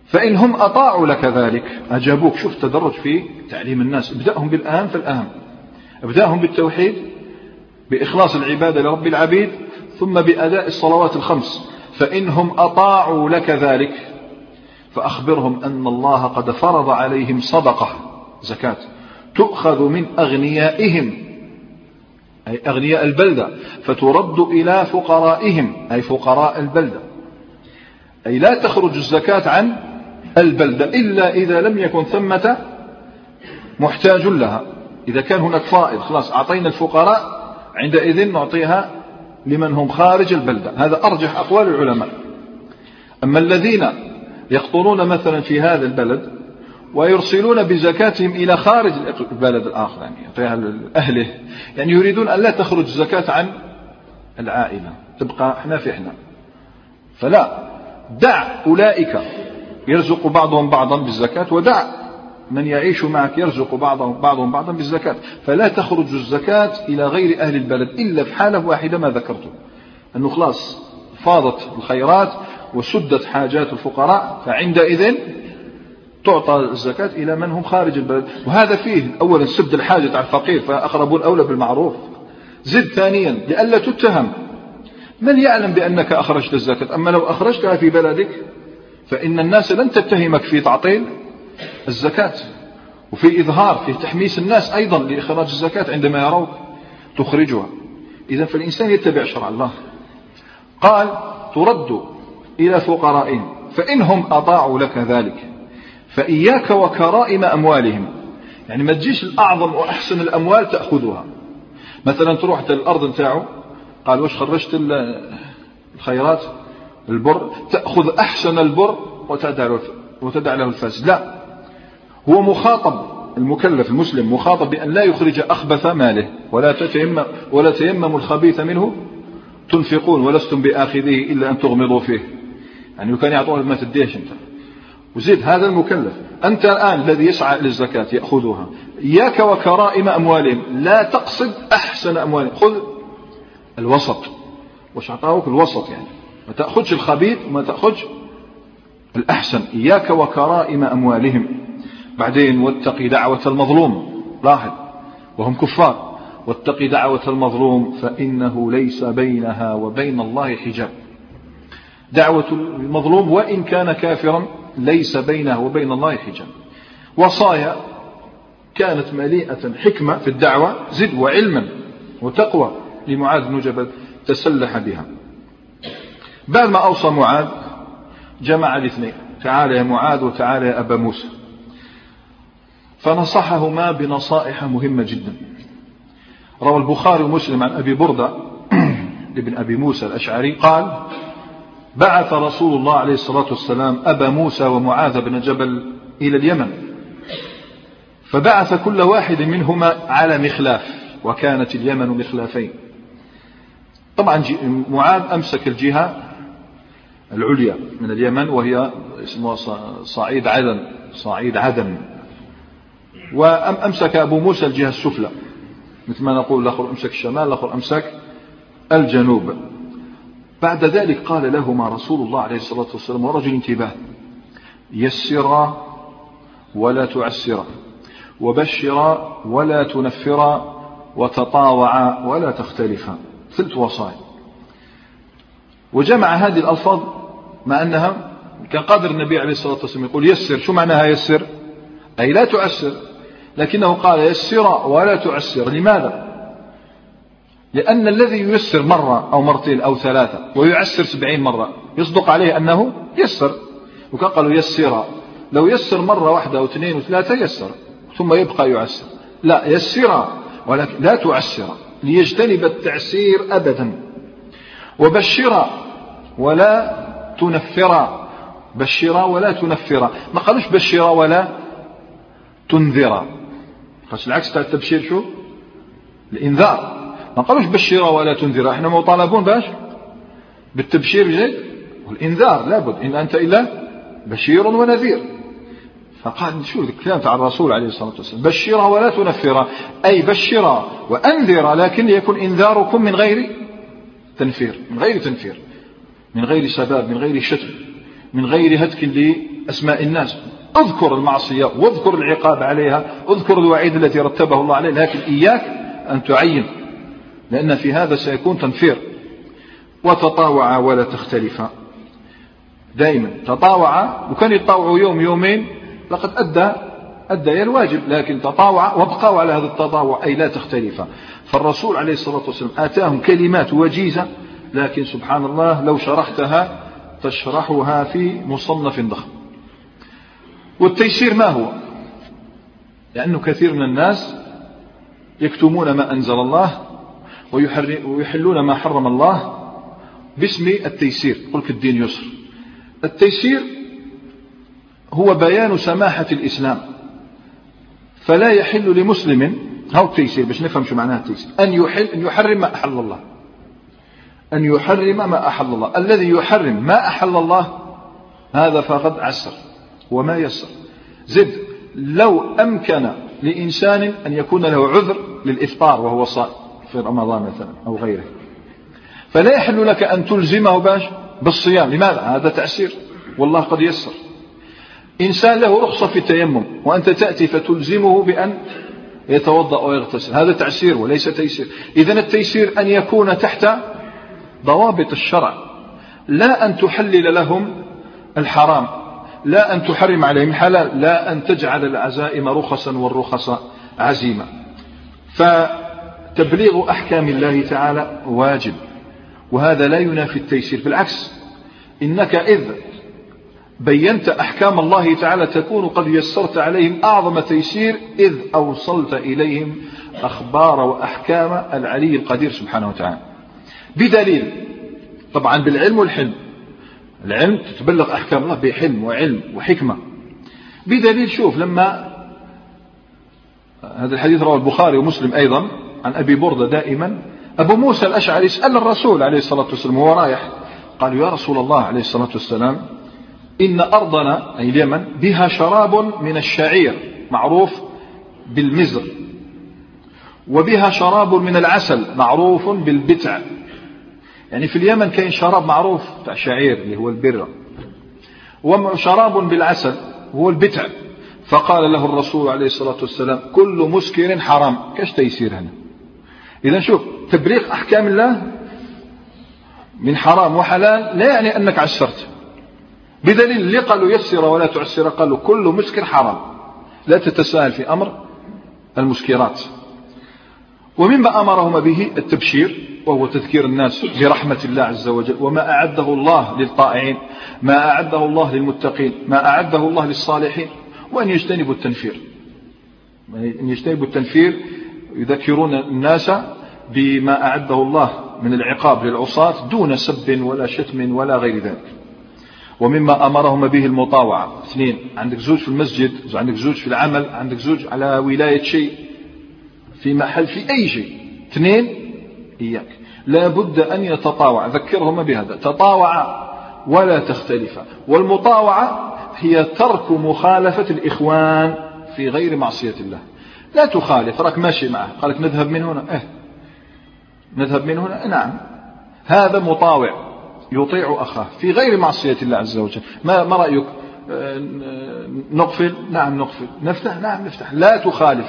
فإن هم أطاعوا لك ذلك أجابوك شوف تدرج في تعليم الناس. ابدأهم بالأهم فالأهم ابدأهم بالتوحيد بإخلاص العبادة لرب العبيد ثم بأداء الصلوات الخمس. فإنهم أطاعوا لك ذلك فأخبرهم أن الله قد فرض عليهم صدقة زكاة تؤخذ من أغنيائهم أي أغنياء البلدة فترد إلى فقرائهم أي فقراء البلدة. أي لا تخرج الزكاة عن البلدة إلا إذا لم يكن ثمة محتاج لها. إذا كان هناك فائض خلاص أعطينا الفقراء عندئذ نعطيها لمن هم خارج البلدة. هذا أرجح أقوال العلماء. أما الذين يقطنون مثلا في هذا البلد ويرسلون بزكاتهم إلى خارج البلد الآخر يعني لأهله يعني يريدون أن لا تخرج الزكاة عن العائلة. تبقى إحنا في إحنا. فلا دع أولئك. يرزق بعضهم بعضا بالزكاة ودع من يعيش معك يرزق بعضهم بعضهم بعضا بالزكاة. فلا تخرج الزكاة إلى غير أهل البلد إلا في حالة واحدة ما ذكرته. أنه خلاص فاضت الخيرات وسدت حاجات الفقراء فعندئذ تعطى الزكاة إلى من هم خارج البلد. وهذا فيه أولا سد الحاجة على الفقير فأقربون أولى بالمعروف. زد ثانيا لئلا تتهم. من يعلم بأنك أخرجت الزكاة؟ أما لو أخرجتها في بلدك فإن الناس لن تتهمك في تعطيل. الزكاة. وفي إظهار في تحميس الناس أيضا لإخراج الزكاة عندما يروك تخرجها. إذا فالإنسان يتبع شرع الله. قال ترد إلى فقرائهم فإنهم أطاعوا لك ذلك فإياك وكرائم أموالهم. يعني ما تجيش الأعظم وأحسن الأموال تأخذها. مثلا تروح الأرض نتاعو قال واش خرجت الخيرات؟ البر. تأخذ أحسن البر وتدع له الفاسد. لا. هو مخاطب المكلف المسلم مخاطب بأن لا يخرج أخبث ماله ولا تتيمم ولا تيمموا الخبيث منه تنفقون ولستم بآخذه إلا أن تغمضوا فيه. يعني كان يعطوه ما تديش أنت. وزيد هذا المكلف. أنت الآن الذي يسعى للزكاة يأخذها إياك وكرائم أموالهم. لا تقصد أحسن أموالهم. خذ الوسط. وش أعطاوك الوسط يعني. ما تأخذش الخبيث وما تأخذش الأحسن. إياك وكرائم أموالهم. بعدين واتقي دعوة المظلوم. لاحظ. وهم كفار. واتقي دعوة المظلوم فإنه ليس بينها وبين الله حجاب. دعوة المظلوم وإن كان كافرا ليس بينه وبين الله حجاب. وصايا كانت مليئة حكمة في الدعوة زد وعلما وتقوى لمعاذ بن جبل تسلح بها. بعد ما أوصى معاذ جمع الاثنين. تعال يا معاذ وتعال يا أبا موسى. فنصحهما بنصائح مهمة جدا. روى البخاري ومسلم عن أبي بردة ابن أبي موسى الأشعري قال بعث رسول الله عليه الصلاة والسلام أبا موسى ومعاذ بن جبل إلى اليمن. فبعث كل واحد منهما على مخلاف وكانت اليمن مخلافين. طبعا معاذ أمسك الجهة العليا من اليمن وهي اسمها صعيد عدن صعيد عدن. وأمسك أبو موسى الجهة السفلى. مثل ما نقول الآخر أمسك الشمال الآخر أمسك الجنوب. بعد ذلك قال لهما رسول الله عليه الصلاة والسلام ورجل انتباه يسرا ولا تعسرا وبشرا ولا تنفرا وتطاوعا ولا تختلفا ثلث وصايا. وجمع هذه الألفاظ مع أنها كان قادر النبي عليه الصلاة والسلام يقول يسر. شو معناها يسر؟ أي لا تعسر. لكنه قال يسر ولا تعسر. لماذا؟ لأن الذي ييسر مرة أو مرتين أو ثلاثة ويعسر سبعين مرة يصدق عليه أنه يسر وكان قالوا يسر. لو يسر مرة واحدة أو اثنين وثلاثة يسر ثم يبقى يعسر. لا يسر ولكن لا تعسر ليجتنب التعسير أبدا. وبشر ولا تنفر. بشر ولا تنفر. ما قالوش بشر ولا تنذر. بس العكس تاع التبشير شو؟ الإنذار. ما قالوش بشر ولا تنذر إحنا مطالبون باش؟ بالتبشير جيد والإنذار لابد. إن أنت إلا بشير ونذير. فقال شو الكلام تاع الرسول عليه الصلاة والسلام؟ بشر ولا تنفر أي بشر وأنذر لكن يكون إنذاركم من غير تنفير. من غير تنفير. من غير سباب من غير شتم. من غير هتك لأسماء الناس. اذكر المعصية واذكر العقاب عليها اذكر الوعيد التي رتبه الله عليه لكن إياك أن تعين لأن في هذا سيكون تنفير. وتطاوع ولا تختلفا دائما تطاوع وكان يتطاوعوا يوم يومين لقد أدى أدى الواجب لكن تطاوع وابقوا على هذا التطاوع أي لا تختلفا فالرسول عليه الصلاة والسلام آتاهم كلمات وجيزة لكن سبحان الله لو شرحتها تشرحها في مصنف ضخم. والتيسير ما هو؟ لأنه كثير من الناس يكتمون ما أنزل الله ويحلون ما حرم الله باسم التيسير. قلت الدين يسر. التيسير هو بيان سماحة الإسلام. فلا يحل لمسلم هو التيسير باش نفهم شو معناه التيسير. أن يحل أن يحرم ما أحل الله. أن يحرم ما أحل الله. الذي يحرم ما أحل الله هذا فقد عسر. وما يسر. زد لو أمكن لإنسان أن يكون له عذر للإفطار وهو صائم في رمضان مثلا أو غيره. فلا يحل لك أن تلزمه باش بالصيام. لماذا؟ هذا تعسير والله قد يسر. إنسان له رخصة في التيمم وأنت تأتي فتلزمه بأن يتوضأ ويغتسل. هذا تعسير وليس تيسير. إذا التيسير أن يكون تحت ضوابط الشرع. لا أن تحلل لهم الحرام. لا أن تحرم عليهم الحلال لا أن تجعل العزائم رخصا والرخص عزيمة فتبليغ أحكام الله تعالى واجب وهذا لا ينافي التيسير. بالعكس إنك إذ بينت أحكام الله تعالى تكون قد يسرت عليهم أعظم تيسير إذ أوصلت إليهم أخبار وأحكام العلي القدير سبحانه وتعالى. بدليل طبعا بالعلم والحلم العلم تتبلغ أحكام الله بحلم وعلم وحكمة. بدليل شوف لما هذا الحديث رواه البخاري ومسلم أيضا عن أبي بردة دائما أبو موسى الأشعري سأل الرسول عليه الصلاة والسلام وهو رايح قال يا رسول الله عليه الصلاة والسلام إن أرضنا أي اليمن بها شراب من الشعير معروف بالمزر وبها شراب من العسل معروف بالبتع. يعني في اليمن كاين شراب معروف تاع شعير اللي هو البرة وشراب بالعسل هو البتع. فقال له الرسول عليه الصلاة والسلام كل مسكر حرام. كاش تيسير هنا؟ إذا شوف تبريق أحكام الله من حرام وحلال لا يعني أنك عسرت. بدليل اللي قالوا يسر ولا تعسر؟ قالوا كل مسكر حرام. لا تتساهل في أمر المسكرات. ومما أمرهم به التبشير وهو تذكير الناس برحمة الله عز وجل وما أعده الله للطائعين ما أعده الله للمتقين ما أعده الله للصالحين وأن يجتنبوا التنفير. أن يجتنبوا التنفير يذكرون الناس بما أعده الله من العقاب للعصاة دون سب ولا شتم ولا غير ذلك. ومما أمرهم به المطاوعة. اثنين عندك زوج في المسجد عندك زوج في العمل عندك زوج على ولاية شيء. في محل في أي شيء. اثنين إياك. لا بد أن يتطاوع. ذكرهم بهذا. تطاوع ولا تختلف. والمطاوعة هي ترك مخالفة الإخوان في غير معصية الله. لا تخالف. راك ماشي معه. قالك نذهب من هنا. آه نذهب من هنا. نعم. هذا مطاوع يطيع أخاه في غير معصية الله عز وجل. ما, ما رأيك؟ آه، نقفل؟ نعم نقفل. نفتح؟ نعم نفتح. لا تخالف.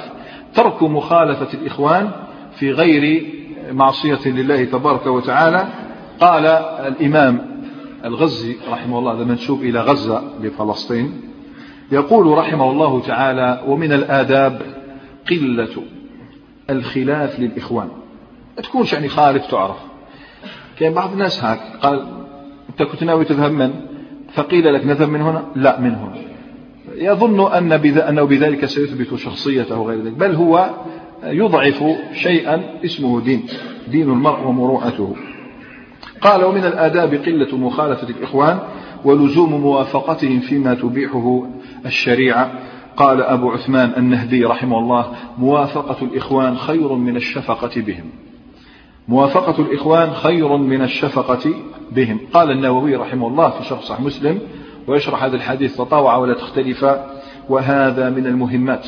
ترك مخالفة الإخوان في غير معصية لله تبارك وتعالى. قال الإمام الغزي رحمه الله هذا منسوب إلى غزة لفلسطين يقول رحمه الله تعالى ومن الآداب قلة الخلاف للإخوان. ما تكونش يعني خالف تعرف. كان بعض الناس هاك قال أنت كنت ناوي تذهب من؟ فقيل لك نذهب من هنا؟ لا من هنا. يظن أن أنه بذلك سيثبت شخصيته وغير ذلك بل هو يضعف شيئا اسمه دين دين المرء ومروءته. قال ومن الآداب قلة مخالفة الإخوان ولزوم موافقتهم فيما تبيحه الشريعة. قال أبو عثمان النهدي رحمه الله موافقة الإخوان خير من الشفقة بهم. موافقة الإخوان خير من الشفقة بهم. قال النووي رحمه الله في شرح صحيح مسلم ويشرح هذا الحديث تطاوع ولا تختلف وهذا من المهمات.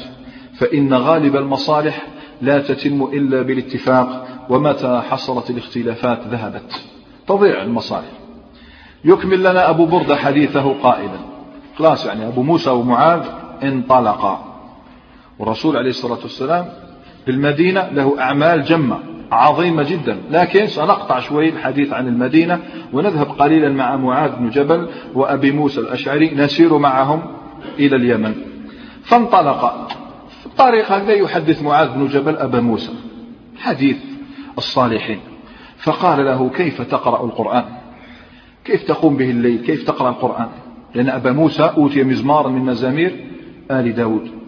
فإن غالب المصالح لا تتم إلا بالاتفاق ومتى حصلت الاختلافات ذهبت. تضيع المصالح. يكمل لنا أبو بردة حديثه قائلا. خلاص يعني أبو موسى ومعاذ انطلقا. والرسول عليه الصلاة والسلام في المدينة له أعمال جمة. عظيمة جدا. لكن سنقطع شوي الحديث عن المدينة ونذهب قليلا مع معاذ بن جبل وأبي موسى الأشعري. نسير معهم إلى اليمن. فانطلق. في الطريق هكذا يحدث معاذ بن جبل أبا موسى. حديث الصالحين. فقال له كيف تقرأ القرآن؟ كيف تقوم به الليل؟ كيف تقرأ القرآن؟ لأن أبا موسى أوتي مزمارا من مزامير آل داود.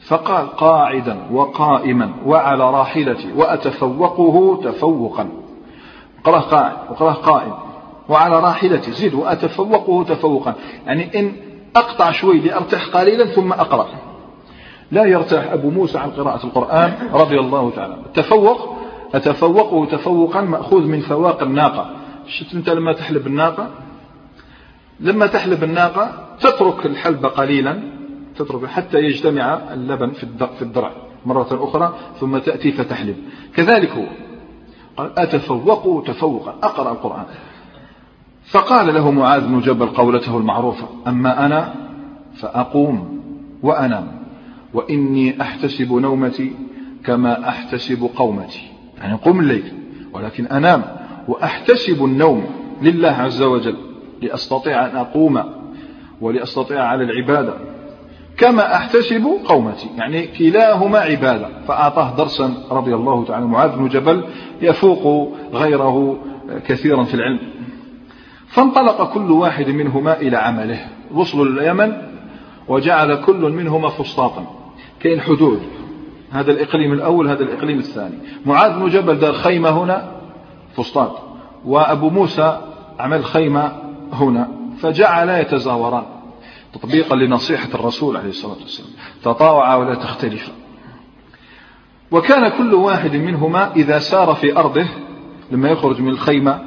فقال قاعدا وقائما وعلى راحلتي وأتفوقه تفوقا. قرأ قاعد وقرأ قائم وعلى راحلتي زيد وأتفوقه تفوقا. يعني إن أقطع شوي لأرتاح قليلا ثم أقرأ. لا يرتاح أبو موسى عن قراءة القرآن رضي الله تعالى التفوق أتفوقه تفوقا مأخوذ من فواق الناقة. شفت أنت لما تحلب الناقة؟ لما تحلب الناقة تترك الحلب قليلا. تترك حتى يجتمع اللبن في الدرع مرة أخرى ثم تأتي فتحلب. كذلك هو. قال أتفوقوا تفوقا. أقرأ القرآن. فقال له معاذ بن جبل قولته المعروفة أما أنا فأقوم وأنام وإني أحتسب نومتي كما أحتسب قومتي. يعني قم الليل ولكن أنام وأحتسب النوم لله عز وجل لأستطيع أن أقوم ولأستطيع على العبادة. كما أحتسب قومتي. يعني كلاهما عبادة. فأعطاه درسا رضي الله تعالى معاذ بن جبل يفوق غيره كثيرا في العلم. فانطلق كل واحد منهما إلى عمله. وصلوا لليمن وجعل كل منهما فسطاطا. كاين حدود. هذا الإقليم الأول هذا الإقليم الثاني. معاذ بن جبل دار خيمة هنا فسطاط. وأبو موسى عمل خيمة هنا. فجعل يتزاوران. تطبيقا لنصيحة الرسول عليه الصلاة والسلام. تطاوعا ولا تختلفا. وكان كل واحد منهما إذا سار في أرضه لما يخرج من الخيمة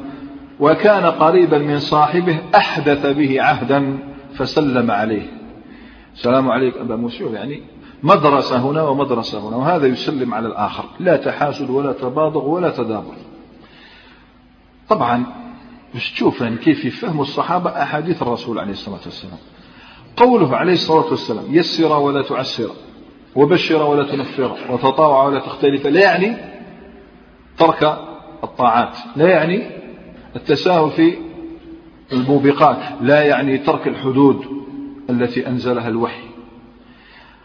وكان قريبا من صاحبه أحدث به عهدا فسلم عليه. السلام عليك أبا موسى يعني مدرسة هنا ومدرسة هنا وهذا يسلم على الآخر. لا تحاسد ولا تباضغ ولا تدابر. طبعا مش تشوف يعني كيف يفهموا الصحابة أحاديث الرسول عليه الصلاة والسلام. قوله عليه الصلاة والسلام يسر ولا تعسر وبشر ولا تنفر وتطاوع ولا تختلف لا يعني ترك الطاعات لا يعني التساهل في الموبقات لا يعني ترك الحدود التي أنزلها الوحي.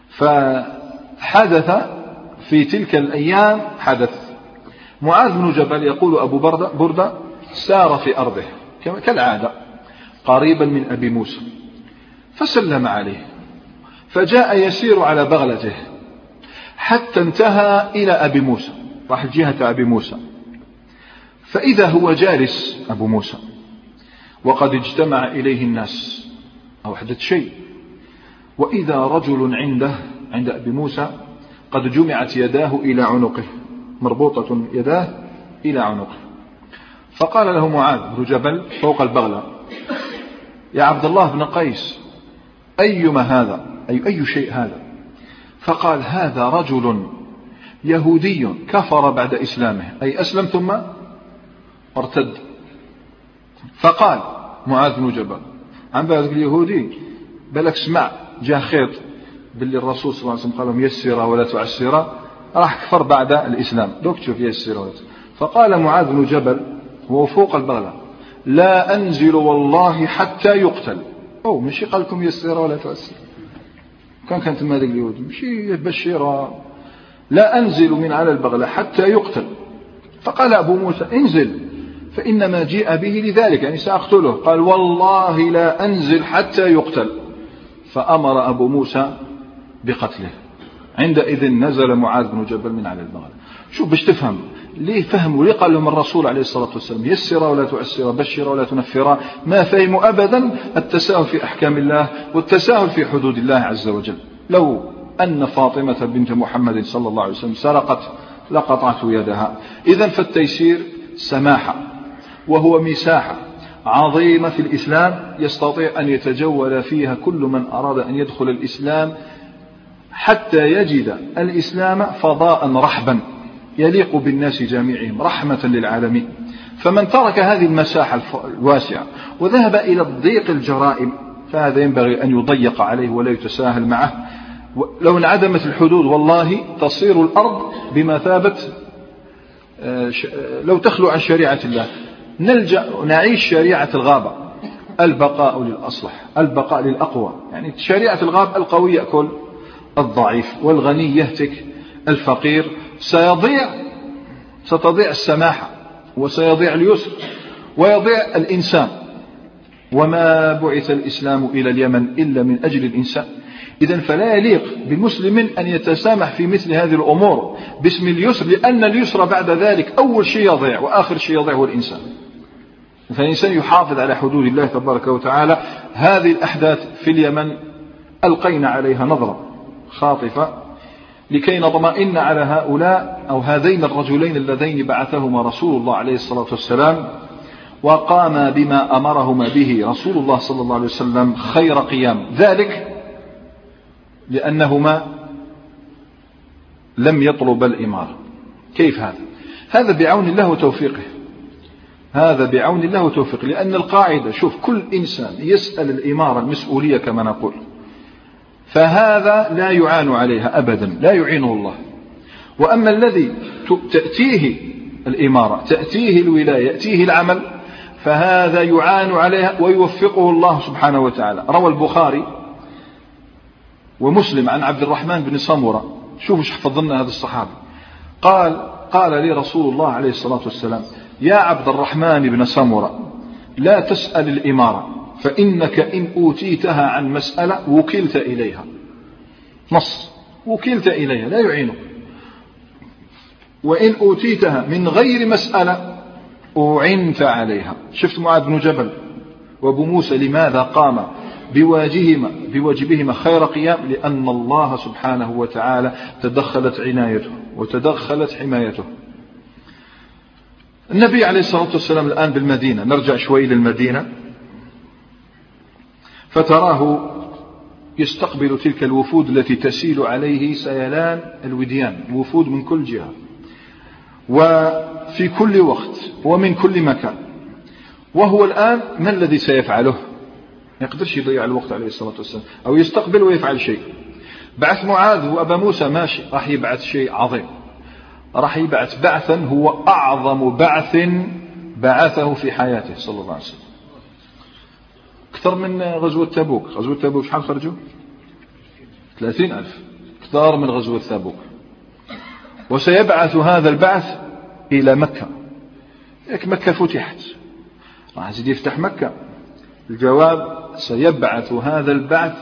فحدث في تلك الأيام حدث. معاذ بن جبل يقول أبو بردة, بردة سار في أرضه كالعادة قريبا من أبي موسى. فسلم عليه. فجاء يسير على بغلته. حتى انتهى إلى أبي موسى. راح جهة أبي موسى. فإذا هو جالس أبو موسى. وقد اجتمع إليه الناس. أو حدث شيء. وإذا رجل عنده عند أبي موسى قد جمعت يداه إلى عنقه. مربوطة يداه إلى عنقه. فقال له معاذ بن جبل فوق البغلة. يا عبد الله بن قيس أيما هذا؟ أي أي شيء هذا؟ فقال هذا رجل يهودي كفر بعد إسلامه. أي أسلم ثم ارتد. فقال معاذ بن جبل عن ذلك اليهودي بلك اسمع جاء خيط باللي الرسول صلى الله عليه وسلم قال لهم يسر ولا تعسر راح كفر بعد الإسلام. دوك تشوف يسر ولا فقال معاذ بن جبل وهو فوق البغلة لا أنزل والله حتى يقتل. أو ماشي قال لكم يسر ولا تعسر كان كانت ما ذاك اليهود. ماشي بشير لا أنزل من على البغلة حتى يقتل. فقال أبو موسى انزل فإنما جيء به لذلك يعني سأقتله. قال والله لا أنزل حتى يقتل. فأمر أبو موسى بقتله. عندئذ نزل معاذ بن جبل من على البغل شوف باش تفهم ليه فهموا ليه قال لهم الرسول عليه الصلاة والسلام يسر ولا تؤسر بشر ولا تنفر؟ ما فهموا أبدا التساهل في أحكام الله والتساهل في حدود الله عز وجل. لو أن فاطمة بنت محمد صلى الله عليه وسلم سرقت لقطعت يدها. إذا فالتيسير سماحة وهو مساحة عظيمة في الإسلام يستطيع أن يتجول فيها كل من أراد أن يدخل الإسلام حتى يجد الإسلام فضاء رحبا. يليق بالناس جميعهم رحمة للعالمين. فمن ترك هذه المساحة الواسعة وذهب إلى الضيق الجرائم فهذا ينبغي أن يضيق عليه ولا يتساهل معه. لو انعدمت الحدود والله تصير الأرض بمثابة آه، لو تخلو عن شريعة الله. نلجأ نعيش شريعة الغابة. البقاء للأصلح البقاء للأقوى. يعني شريعة الغاب القوي يأكل الضعيف والغني يهتك الفقير سيضيع ستضيع السماحة وسيضيع اليسر ويضيع الإنسان. وما بعث الإسلام إلى اليمن إلا من أجل الإنسان. إذا فلا يليق بمسلم أن يتسامح في مثل هذه الأمور باسم اليسر لأن اليسر بعد ذلك أول شيء يضيع وآخر شيء يضيع هو الإنسان. فالإنسان يحافظ على حدود الله تبارك وتعالى. هذه الأحداث في اليمن ألقينا عليها نظرة خاطفة لكي نطمئن على هؤلاء أو هذين الرجلين اللذين بعثهما رسول الله عليه الصلاة والسلام وقام بما أمرهما به رسول الله صلى الله عليه وسلم خير قيام. ذلك لأنهما لم يطلب الإمارة. كيف هذا؟ هذا بعون الله وتوفيقه. هذا بعون الله وتوفيقه. لأن القاعدة شوف كل إنسان يسأل الإمارة المسؤولية كما نقول. فهذا لا يعان عليها أبدا لا يعينه الله. وأما الذي تأتيه الإمارة تأتيه الولاية يأتيه العمل فهذا يعان عليها ويوفقه الله سبحانه وتعالى. روى البخاري ومسلم عن عبد الرحمن بن صمرة شوفوا حفظ لنا هذا الصحابي. قال قال لي رسول الله عليه الصلاة والسلام يا عبد الرحمن بن سمرة لا تسأل الإمارة فإنك إن أوتيتها عن مسألة وكلت إليها. نص. وكلت إليها لا يعينك. وإن أوتيتها من غير مسألة أعنت عليها. شفت معاذ بن جبل وأبو موسى لماذا قام بواجههما بواجبهما خير قيام؟ لأن الله سبحانه وتعالى تدخلت عنايته وتدخلت حمايته. النبي عليه الصلاة والسلام الآن بالمدينة. نرجع شوي للمدينة. فتراه يستقبل تلك الوفود التي تسيل عليه سيلان الوديان وفود من كل جهة. وفي كل وقت ومن كل مكان. وهو الآن ما الذي سيفعله؟ ما يقدرش يضيع الوقت عليه الصلاة والسلام. أو يستقبل ويفعل شيء. بعث معاذ وأبا موسى ماشي راح يبعث شيء عظيم. راح يبعث بعثا هو أعظم بعث بعثه في حياته صلى الله عليه وسلم. أكثر من غزوة تبوك. غزوة تبوك شحال خرجوا؟ ثلاثين ألف. أكثر من غزوة تبوك. وسيبعث هذا البعث إلى مكة. ياك مكة فتحت. راح يزيد يفتح مكة. الجواب سيبعث هذا البعث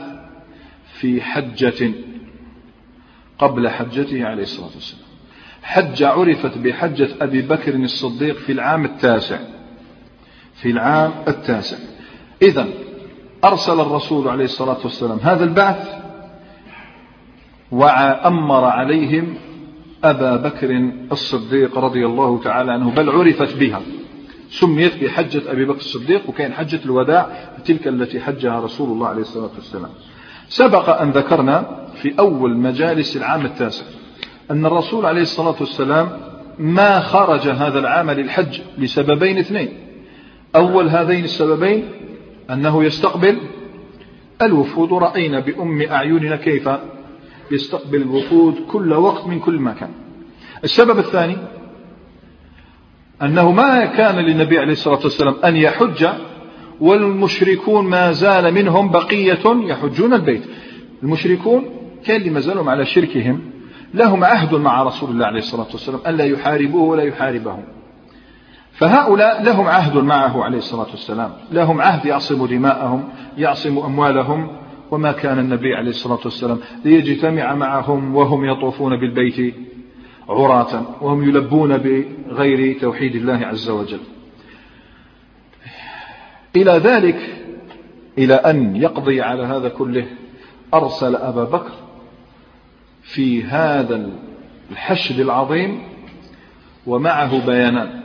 في حجة قبل حجته عليه الصلاة والسلام. حجة عرفت بحجة أبي بكر الصديق في العام التاسع. في العام التاسع. إذا أرسل الرسول عليه الصلاة والسلام هذا البعث وأمر عليهم أبا بكر الصديق رضي الله تعالى عنه بل عرفت بها سميت بحجة أبي بكر الصديق وكان حجة الوداع تلك التي حجها رسول الله عليه الصلاة والسلام. سبق أن ذكرنا في أول مجالس العام التاسع أن الرسول عليه الصلاة والسلام ما خرج هذا العام للحج لسببين اثنين. أول هذين السببين أنه يستقبل الوفود. رأينا بأم أعيننا كيف يستقبل الوفود كل وقت من كل مكان. السبب الثاني أنه ما كان للنبي عليه الصلاة والسلام أن يحج والمشركون ما زال منهم بقية يحجون البيت. المشركون كان اللي ما زالهم على شركهم لهم عهد مع رسول الله عليه الصلاة والسلام ألا يحاربوه ولا يحاربهم. فهؤلاء لهم عهد معه عليه الصلاة والسلام. لهم عهد يعصم دماءهم يعصم أموالهم وما كان النبي عليه الصلاة والسلام ليجتمع معهم وهم يطوفون بالبيت عراة وهم يلبون بغير توحيد الله عز وجل. إلى ذلك إلى أن يقضي على هذا كله أرسل أبا بكر في هذا الحشد العظيم ومعه بيانان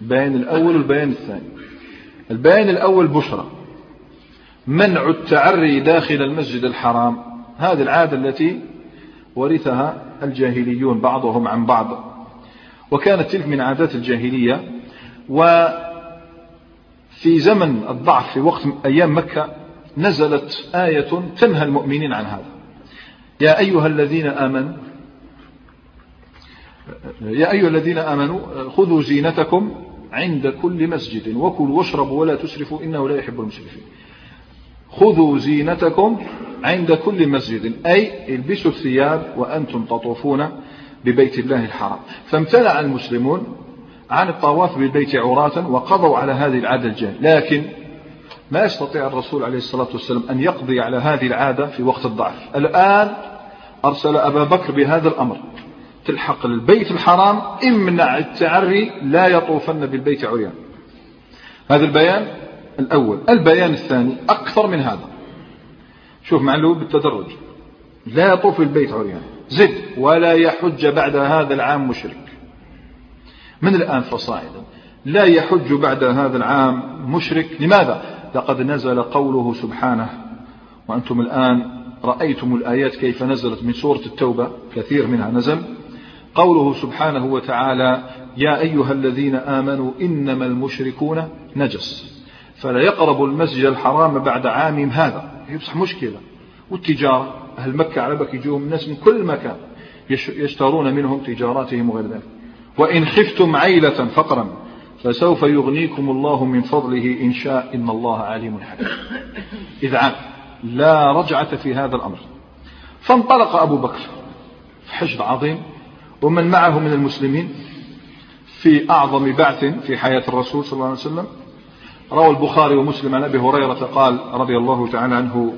البيان الأول والبيان الثاني. البيان الأول بشرى. منع التعري داخل المسجد الحرام. هذه العادة التي ورثها الجاهليون بعضهم عن بعض. وكانت تلك من عادات الجاهلية. وفي زمن الضعف في وقت أيام مكة نزلت آية تنهى المؤمنين عن هذا. يا أيها الذين آمنوا يا أيها الذين آمنوا خذوا زينتكم عند كل مسجد. وكلوا واشربوا ولا تسرفوا إنه لا يحب المسرفين. خذوا زينتكم عند كل مسجد. أي البسوا الثياب وأنتم تطوفون ببيت الله الحرام. فامتنع المسلمون عن الطواف بالبيت عراة وقضوا على هذه العادة الجاهل لكن ما يستطيع الرسول عليه الصلاة والسلام أن يقضي على هذه العادة في وقت الضعف. الآن أرسل أبا بكر بهذا الأمر. تلحق البيت الحرام امنع التعري لا يطوفن بالبيت عريان. هذا البيان الأول. البيان الثاني أكثر من هذا. شوف معلوم بالتدرج. لا يطوف البيت عريان. زد. ولا يحج بعد هذا العام مشرك. من الآن فصاعدا. لا يحج بعد هذا العام مشرك. لماذا؟ لقد نزل قوله سبحانه. وأنتم الآن رأيتم الآيات كيف نزلت من سورة التوبة. كثير منها نزل. قوله سبحانه وتعالى يا أيها الذين آمنوا إنما المشركون نجس. فلا يقرب المسجد الحرام بعد عام هذا. يصبح مشكلة. والتجارة. أهل مكة على بك يجوهم الناس من كل مكان. يشترون منهم تجاراتهم وغير ذلك. وإن خفتم عيلة فقرا فسوف يغنيكم الله من فضله إن شاء إن الله عليم حكيم. إذعان لا رجعة في هذا الأمر. فانطلق أبو بكر. في حشد عظيم. ومن معه من المسلمين في أعظم بعث في حياة الرسول صلى الله عليه وسلم. روى البخاري ومسلم عن أبي هريرة قال رضي الله تعالى عنه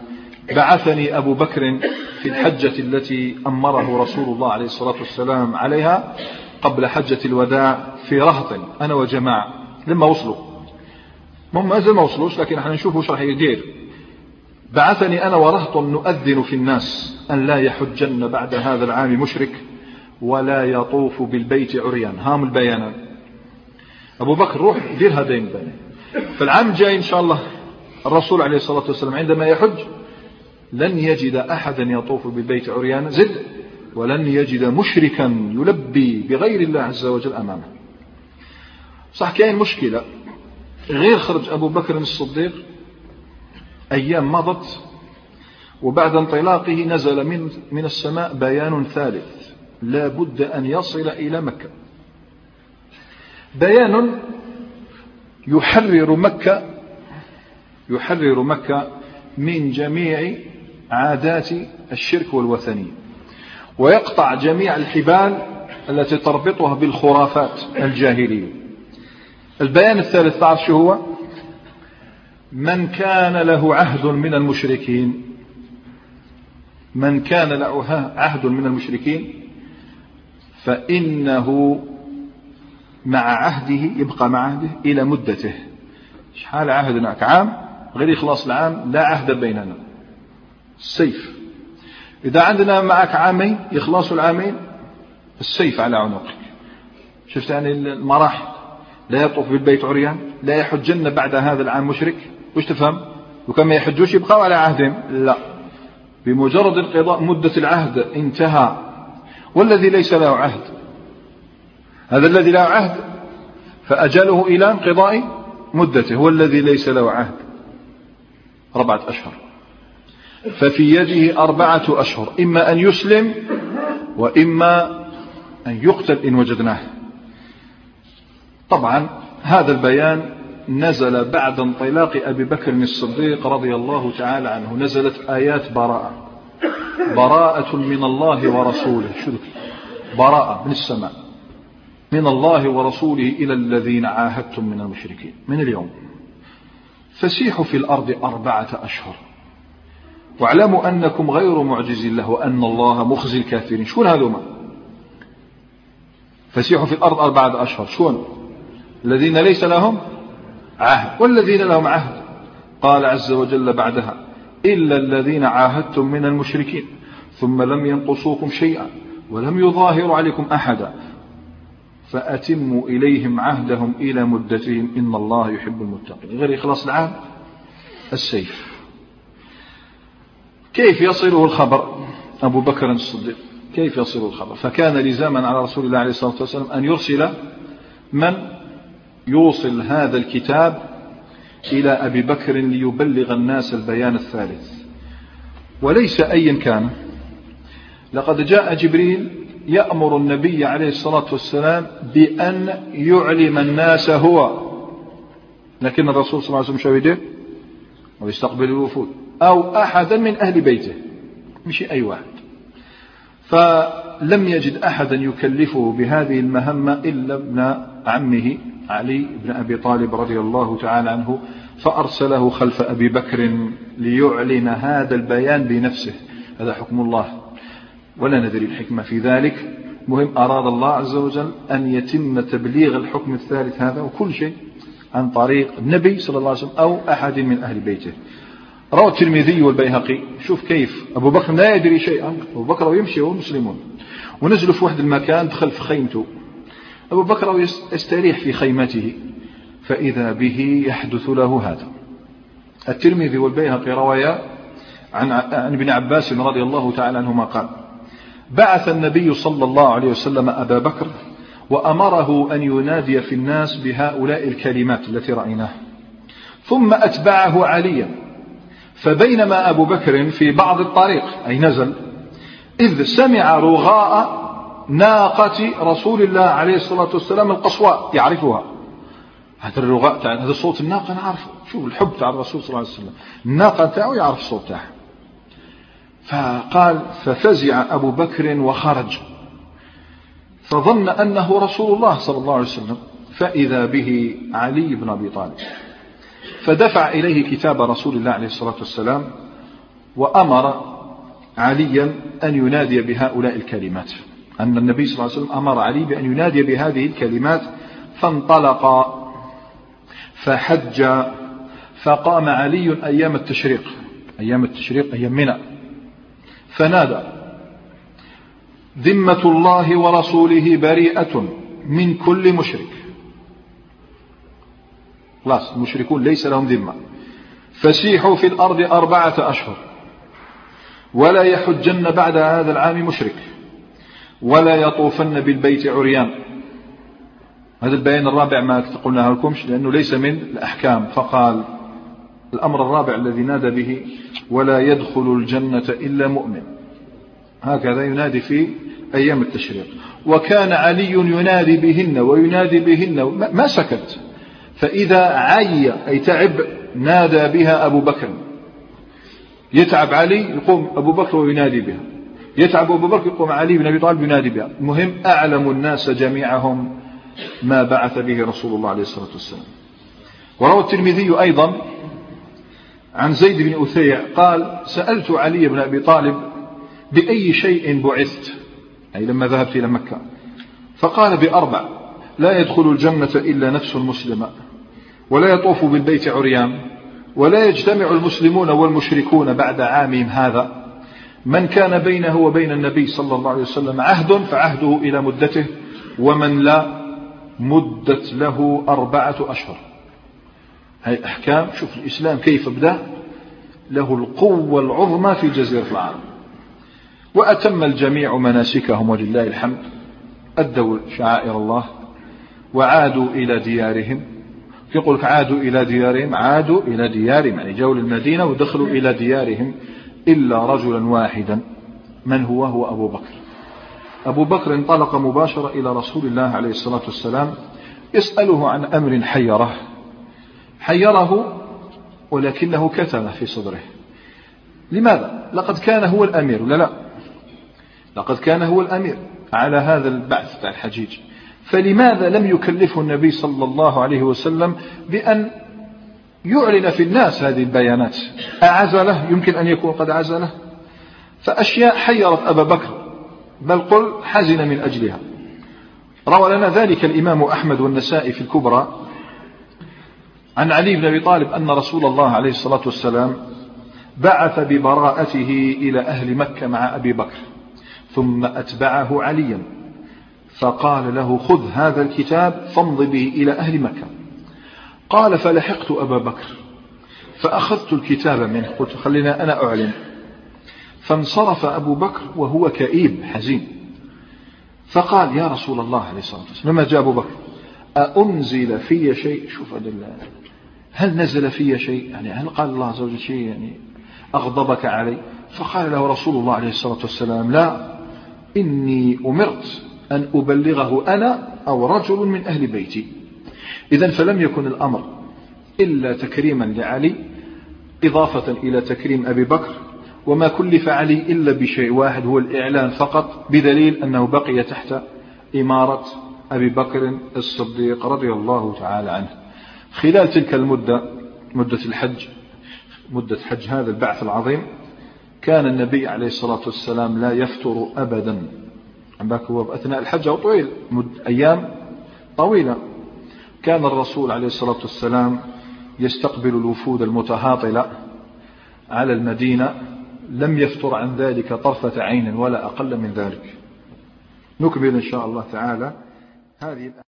بعثني أبو بكر في الحجة التي أمره رسول الله عليه الصلاة والسلام عليها قبل حجة الوداع في رهط أنا وجماعة. لما وصلوا. هم ما زال ما وصلوش لكن إحنا نشوف وش راح يدير. بعثني أنا ورهط نؤذن في الناس أن لا يحجن بعد هذا العام مشرك. ولا يطوف بالبيت عريان. هام البيانات. أبو بكر روح دير هذين فالعام الجاي إن شاء الله الرسول عليه الصلاة والسلام عندما يحج لن يجد أحدا يطوف بالبيت عريانا زد ولن يجد مشركا يلبي بغير الله عز وجل أمامه. صح كاين مشكلة. غير خرج أبو بكر الصديق أيام مضت وبعد انطلاقه نزل من, من السماء بيان ثالث. لا بد أن يصل إلى مكة. بيان يحرر مكة يحرر مكة من جميع عادات الشرك والوثنية ويقطع جميع الحبال التي تربطها بالخرافات الجاهلية. البيان الثالث شو هو؟ من كان له عهد من المشركين. من كان له عهد من المشركين؟ فإنه مع عهده يبقى مع عهده إلى مدته. شحال عهدنا عام؟ غير يخلص العام لا عهد بيننا. السيف. إذا عندنا معك عامين يخلصوا العامين السيف على عنقك. شفت يعني المراحل. لا يطوف بالبيت عريان لا يحجن بعد هذا العام مشرك. وش تفهم؟ وكما ما يحجوش؟ يبقوا على عهدهم. لا. بمجرد انقضاء مدة العهد انتهى والذي ليس له عهد. هذا الذي له عهد فأجله إلى انقضاء مدته هو الذي ليس له عهد. أربعة أشهر. ففي يده أربعة أشهر إما أن يسلم وإما أن يقتل إن وجدناه. طبعا هذا البيان نزل بعد انطلاق أبي بكر الصديق رضي الله تعالى عنه نزلت آيات براءة. براءة من الله ورسوله. شو براءة من السماء. من الله ورسوله إلى الذين عاهدتم من المشركين. من اليوم؟ فسيحوا في الأرض أربعة أشهر. واعلموا أنكم غير معجز الله وأن الله مخزي الكافرين. شون هذوما؟ فسيحوا في الأرض أربعة أشهر. شون الذين ليس لهم عهد. والذين لهم عهد. قال عز وجل بعدها إلا الذين عاهدتم من المشركين ثم لم ينقصوكم شيئا ولم يظاهروا عليكم أحدا. فأتموا إليهم عهدهم إلى مدتهم. إن الله يحب المتقين. غير إخلاص العهد السيف. كيف يصله الخبر؟ أبو بكر الصديق كيف يصل الخبر؟ فكان لزاما على رسول الله عليه الصلاة والسلام أن يرسل من؟ يوصل هذا الكتاب إلى أبي بكر ليبلغ الناس البيان الثالث. وليس أيا كان. لقد جاء جبريل يأمر النبي عليه الصلاة والسلام بأن يعلم الناس هو. لكن الرسول صلى الله عليه وسلم ويستقبل الوفود. أو أحدا من أهل بيته. مش أي واحد. فلم يجد أحدا يكلفه بهذه المهمة إلا ابن عمه علي بن أبي طالب رضي الله تعالى عنه فأرسله خلف أبي بكر ليعلن هذا البيان بنفسه. هذا حكم الله. ولا ندري الحكمة في ذلك. مهم أراد الله عز وجل أن يتم تبليغ الحكم الثالث هذا وكل شيء عن طريق النبي صلى الله عليه وسلم أو أحد من أهل بيته. روى الترمذي والبيهقي. شوف كيف. أبو بكر لا يدري شيئا. أبو بكر يمشي وهو مسلمون. ونزلوا في واحد المكان دخل في خيمته. أبو بكر يستريح في خيمته فإذا به يحدث له هذا. الترمذي والبيهقي روايا عن ابن عباس رضي الله تعالى عنهما قال بعث النبي صلى الله عليه وسلم أبا بكر وأمره أن ينادي في الناس بهؤلاء الكلمات التي رأيناها ثم أتبعه عليا فبينما أبو بكر في بعض الطريق أي نزل إذ سمع رغاء ناقة رسول الله عليه الصلاة والسلام القصواء يعرفها. هذا تاع هذا صوت الناقة نعرفه شوف الحب تاع الرسول صلى الله عليه وسلم. الناقة تاعه يعرف الصوت تاعها فقال ففزع أبو بكر وخرج. فظن أنه رسول الله صلى الله عليه وسلم. فإذا به علي بن أبي طالب. فدفع إليه كتاب رسول الله عليه الصلاة والسلام وأمر عليا أن ينادي بهؤلاء الكلمات. أن النبي صلى الله عليه وسلم أمر علي بأن ينادي بهذه الكلمات فانطلق فحج فقام علي أيام التشريق. أيام التشريق أيام منى. فنادى ذمة الله ورسوله بريئة من كل مشرك. خلاص المشركون ليس لهم ذمة. فسيحوا في الأرض أربعة أشهر. ولا يحجن بعد هذا العام مشرك. ولا يطوفن بالبيت عريان. هذا البيان الرابع ما قلناه لكمش لأنه ليس من الأحكام. فقال الأمر الرابع الذي نادى به ولا يدخل الجنة إلا مؤمن. هكذا ينادي في أيام التشريق. وكان علي ينادي بهن وينادي بهن ما سكت. فإذا عي أي تعب نادى بها أبو بكر. يتعب علي يقوم أبو بكر وينادي بها. يتعب أبو بكر يقوم علي بن أبي طالب ينادي بها المهم أعلم الناس جميعهم ما بعث به رسول الله عليه الصلاة والسلام. وروى الترمذي أيضا عن زيد بن أثيع قال سألت علي بن أبي طالب بأي شيء بعثت؟ أي لما ذهبت إلى مكة. فقال بأربع. لا يدخل الجنة إلا نفس مسلمة ولا يطوف بالبيت عريان ولا يجتمع المسلمون والمشركون بعد عامهم هذا. من كان بينه وبين النبي صلى الله عليه وسلم عهد فعهده إلى مدته ومن لا مدت له أربعة أشهر. هاي أحكام شوف الإسلام كيف بدأ؟ له القوة العظمى في جزيرة العرب. وأتم الجميع مناسكهم ولله الحمد. أدوا شعائر الله وعادوا إلى ديارهم. يقول عادوا إلى ديارهم عادوا إلى ديارهم يعني جو للمدينة ودخلوا إلى ديارهم. إلا رجلا واحدا. من هو؟ هو أبو بكر. أبو بكر انطلق مباشرة إلى رسول الله عليه الصلاة والسلام يسأله عن أمر حيره. حيره ولكنه كتم في صدره. لماذا؟ لقد كان هو الأمير ولا لا؟ لقد كان هو الأمير على هذا البعث بتاع الحجيج. فلماذا لم يكلفه النبي صلى الله عليه وسلم بأن يعلن في الناس هذه البيانات؟ أعزله يمكن أن يكون قد عزله فأشياء حيرت أبا بكر بل قل حزن من أجلها. روى لنا ذلك الإمام أحمد والنسائي في الكبرى عن علي بن أبي طالب أن رسول الله عليه الصلاة والسلام بعث ببراءته إلى أهل مكة مع أبي بكر ثم أتبعه عليا. فقال له خذ هذا الكتاب فامض به إلى أهل مكة. قال فلحقت أبا بكر. فأخذت الكتاب منه. قلت خلينا أنا أعلن. فانصرف أبو بكر وهو كئيب حزين. فقال يا رسول الله عليه الصلاة والسلام لما جاء أبو بكر؟ أأنزل في شيء؟ شوف هل نزل في شيء؟ يعني هل قال الله عز وجل شيء؟ يعني أغضبك علي؟ فقال له رسول الله عليه الصلاة والسلام لا إني أمرت أن أبلغه أنا أو رجل من أهل بيتي. إذا فلم يكن الأمر إلا تكريما لعلي إضافة إلى تكريم أبي بكر وما كلف علي إلا بشيء واحد هو الإعلان فقط بدليل أنه بقي تحت إمارة أبي بكر الصديق رضي الله تعالى عنه. خلال تلك المدة مدة الحج مدة حج هذا البعث العظيم كان النبي عليه الصلاة والسلام لا يفتر أبدا. هو أثناء الحج أو طويل أيام طويلة. كان الرسول عليه الصلاة والسلام يستقبل الوفود المتهاطلة على المدينة لم يفتر عن ذلك طرفة عين ولا أقل من ذلك. نكمل إن شاء الله تعالى هذه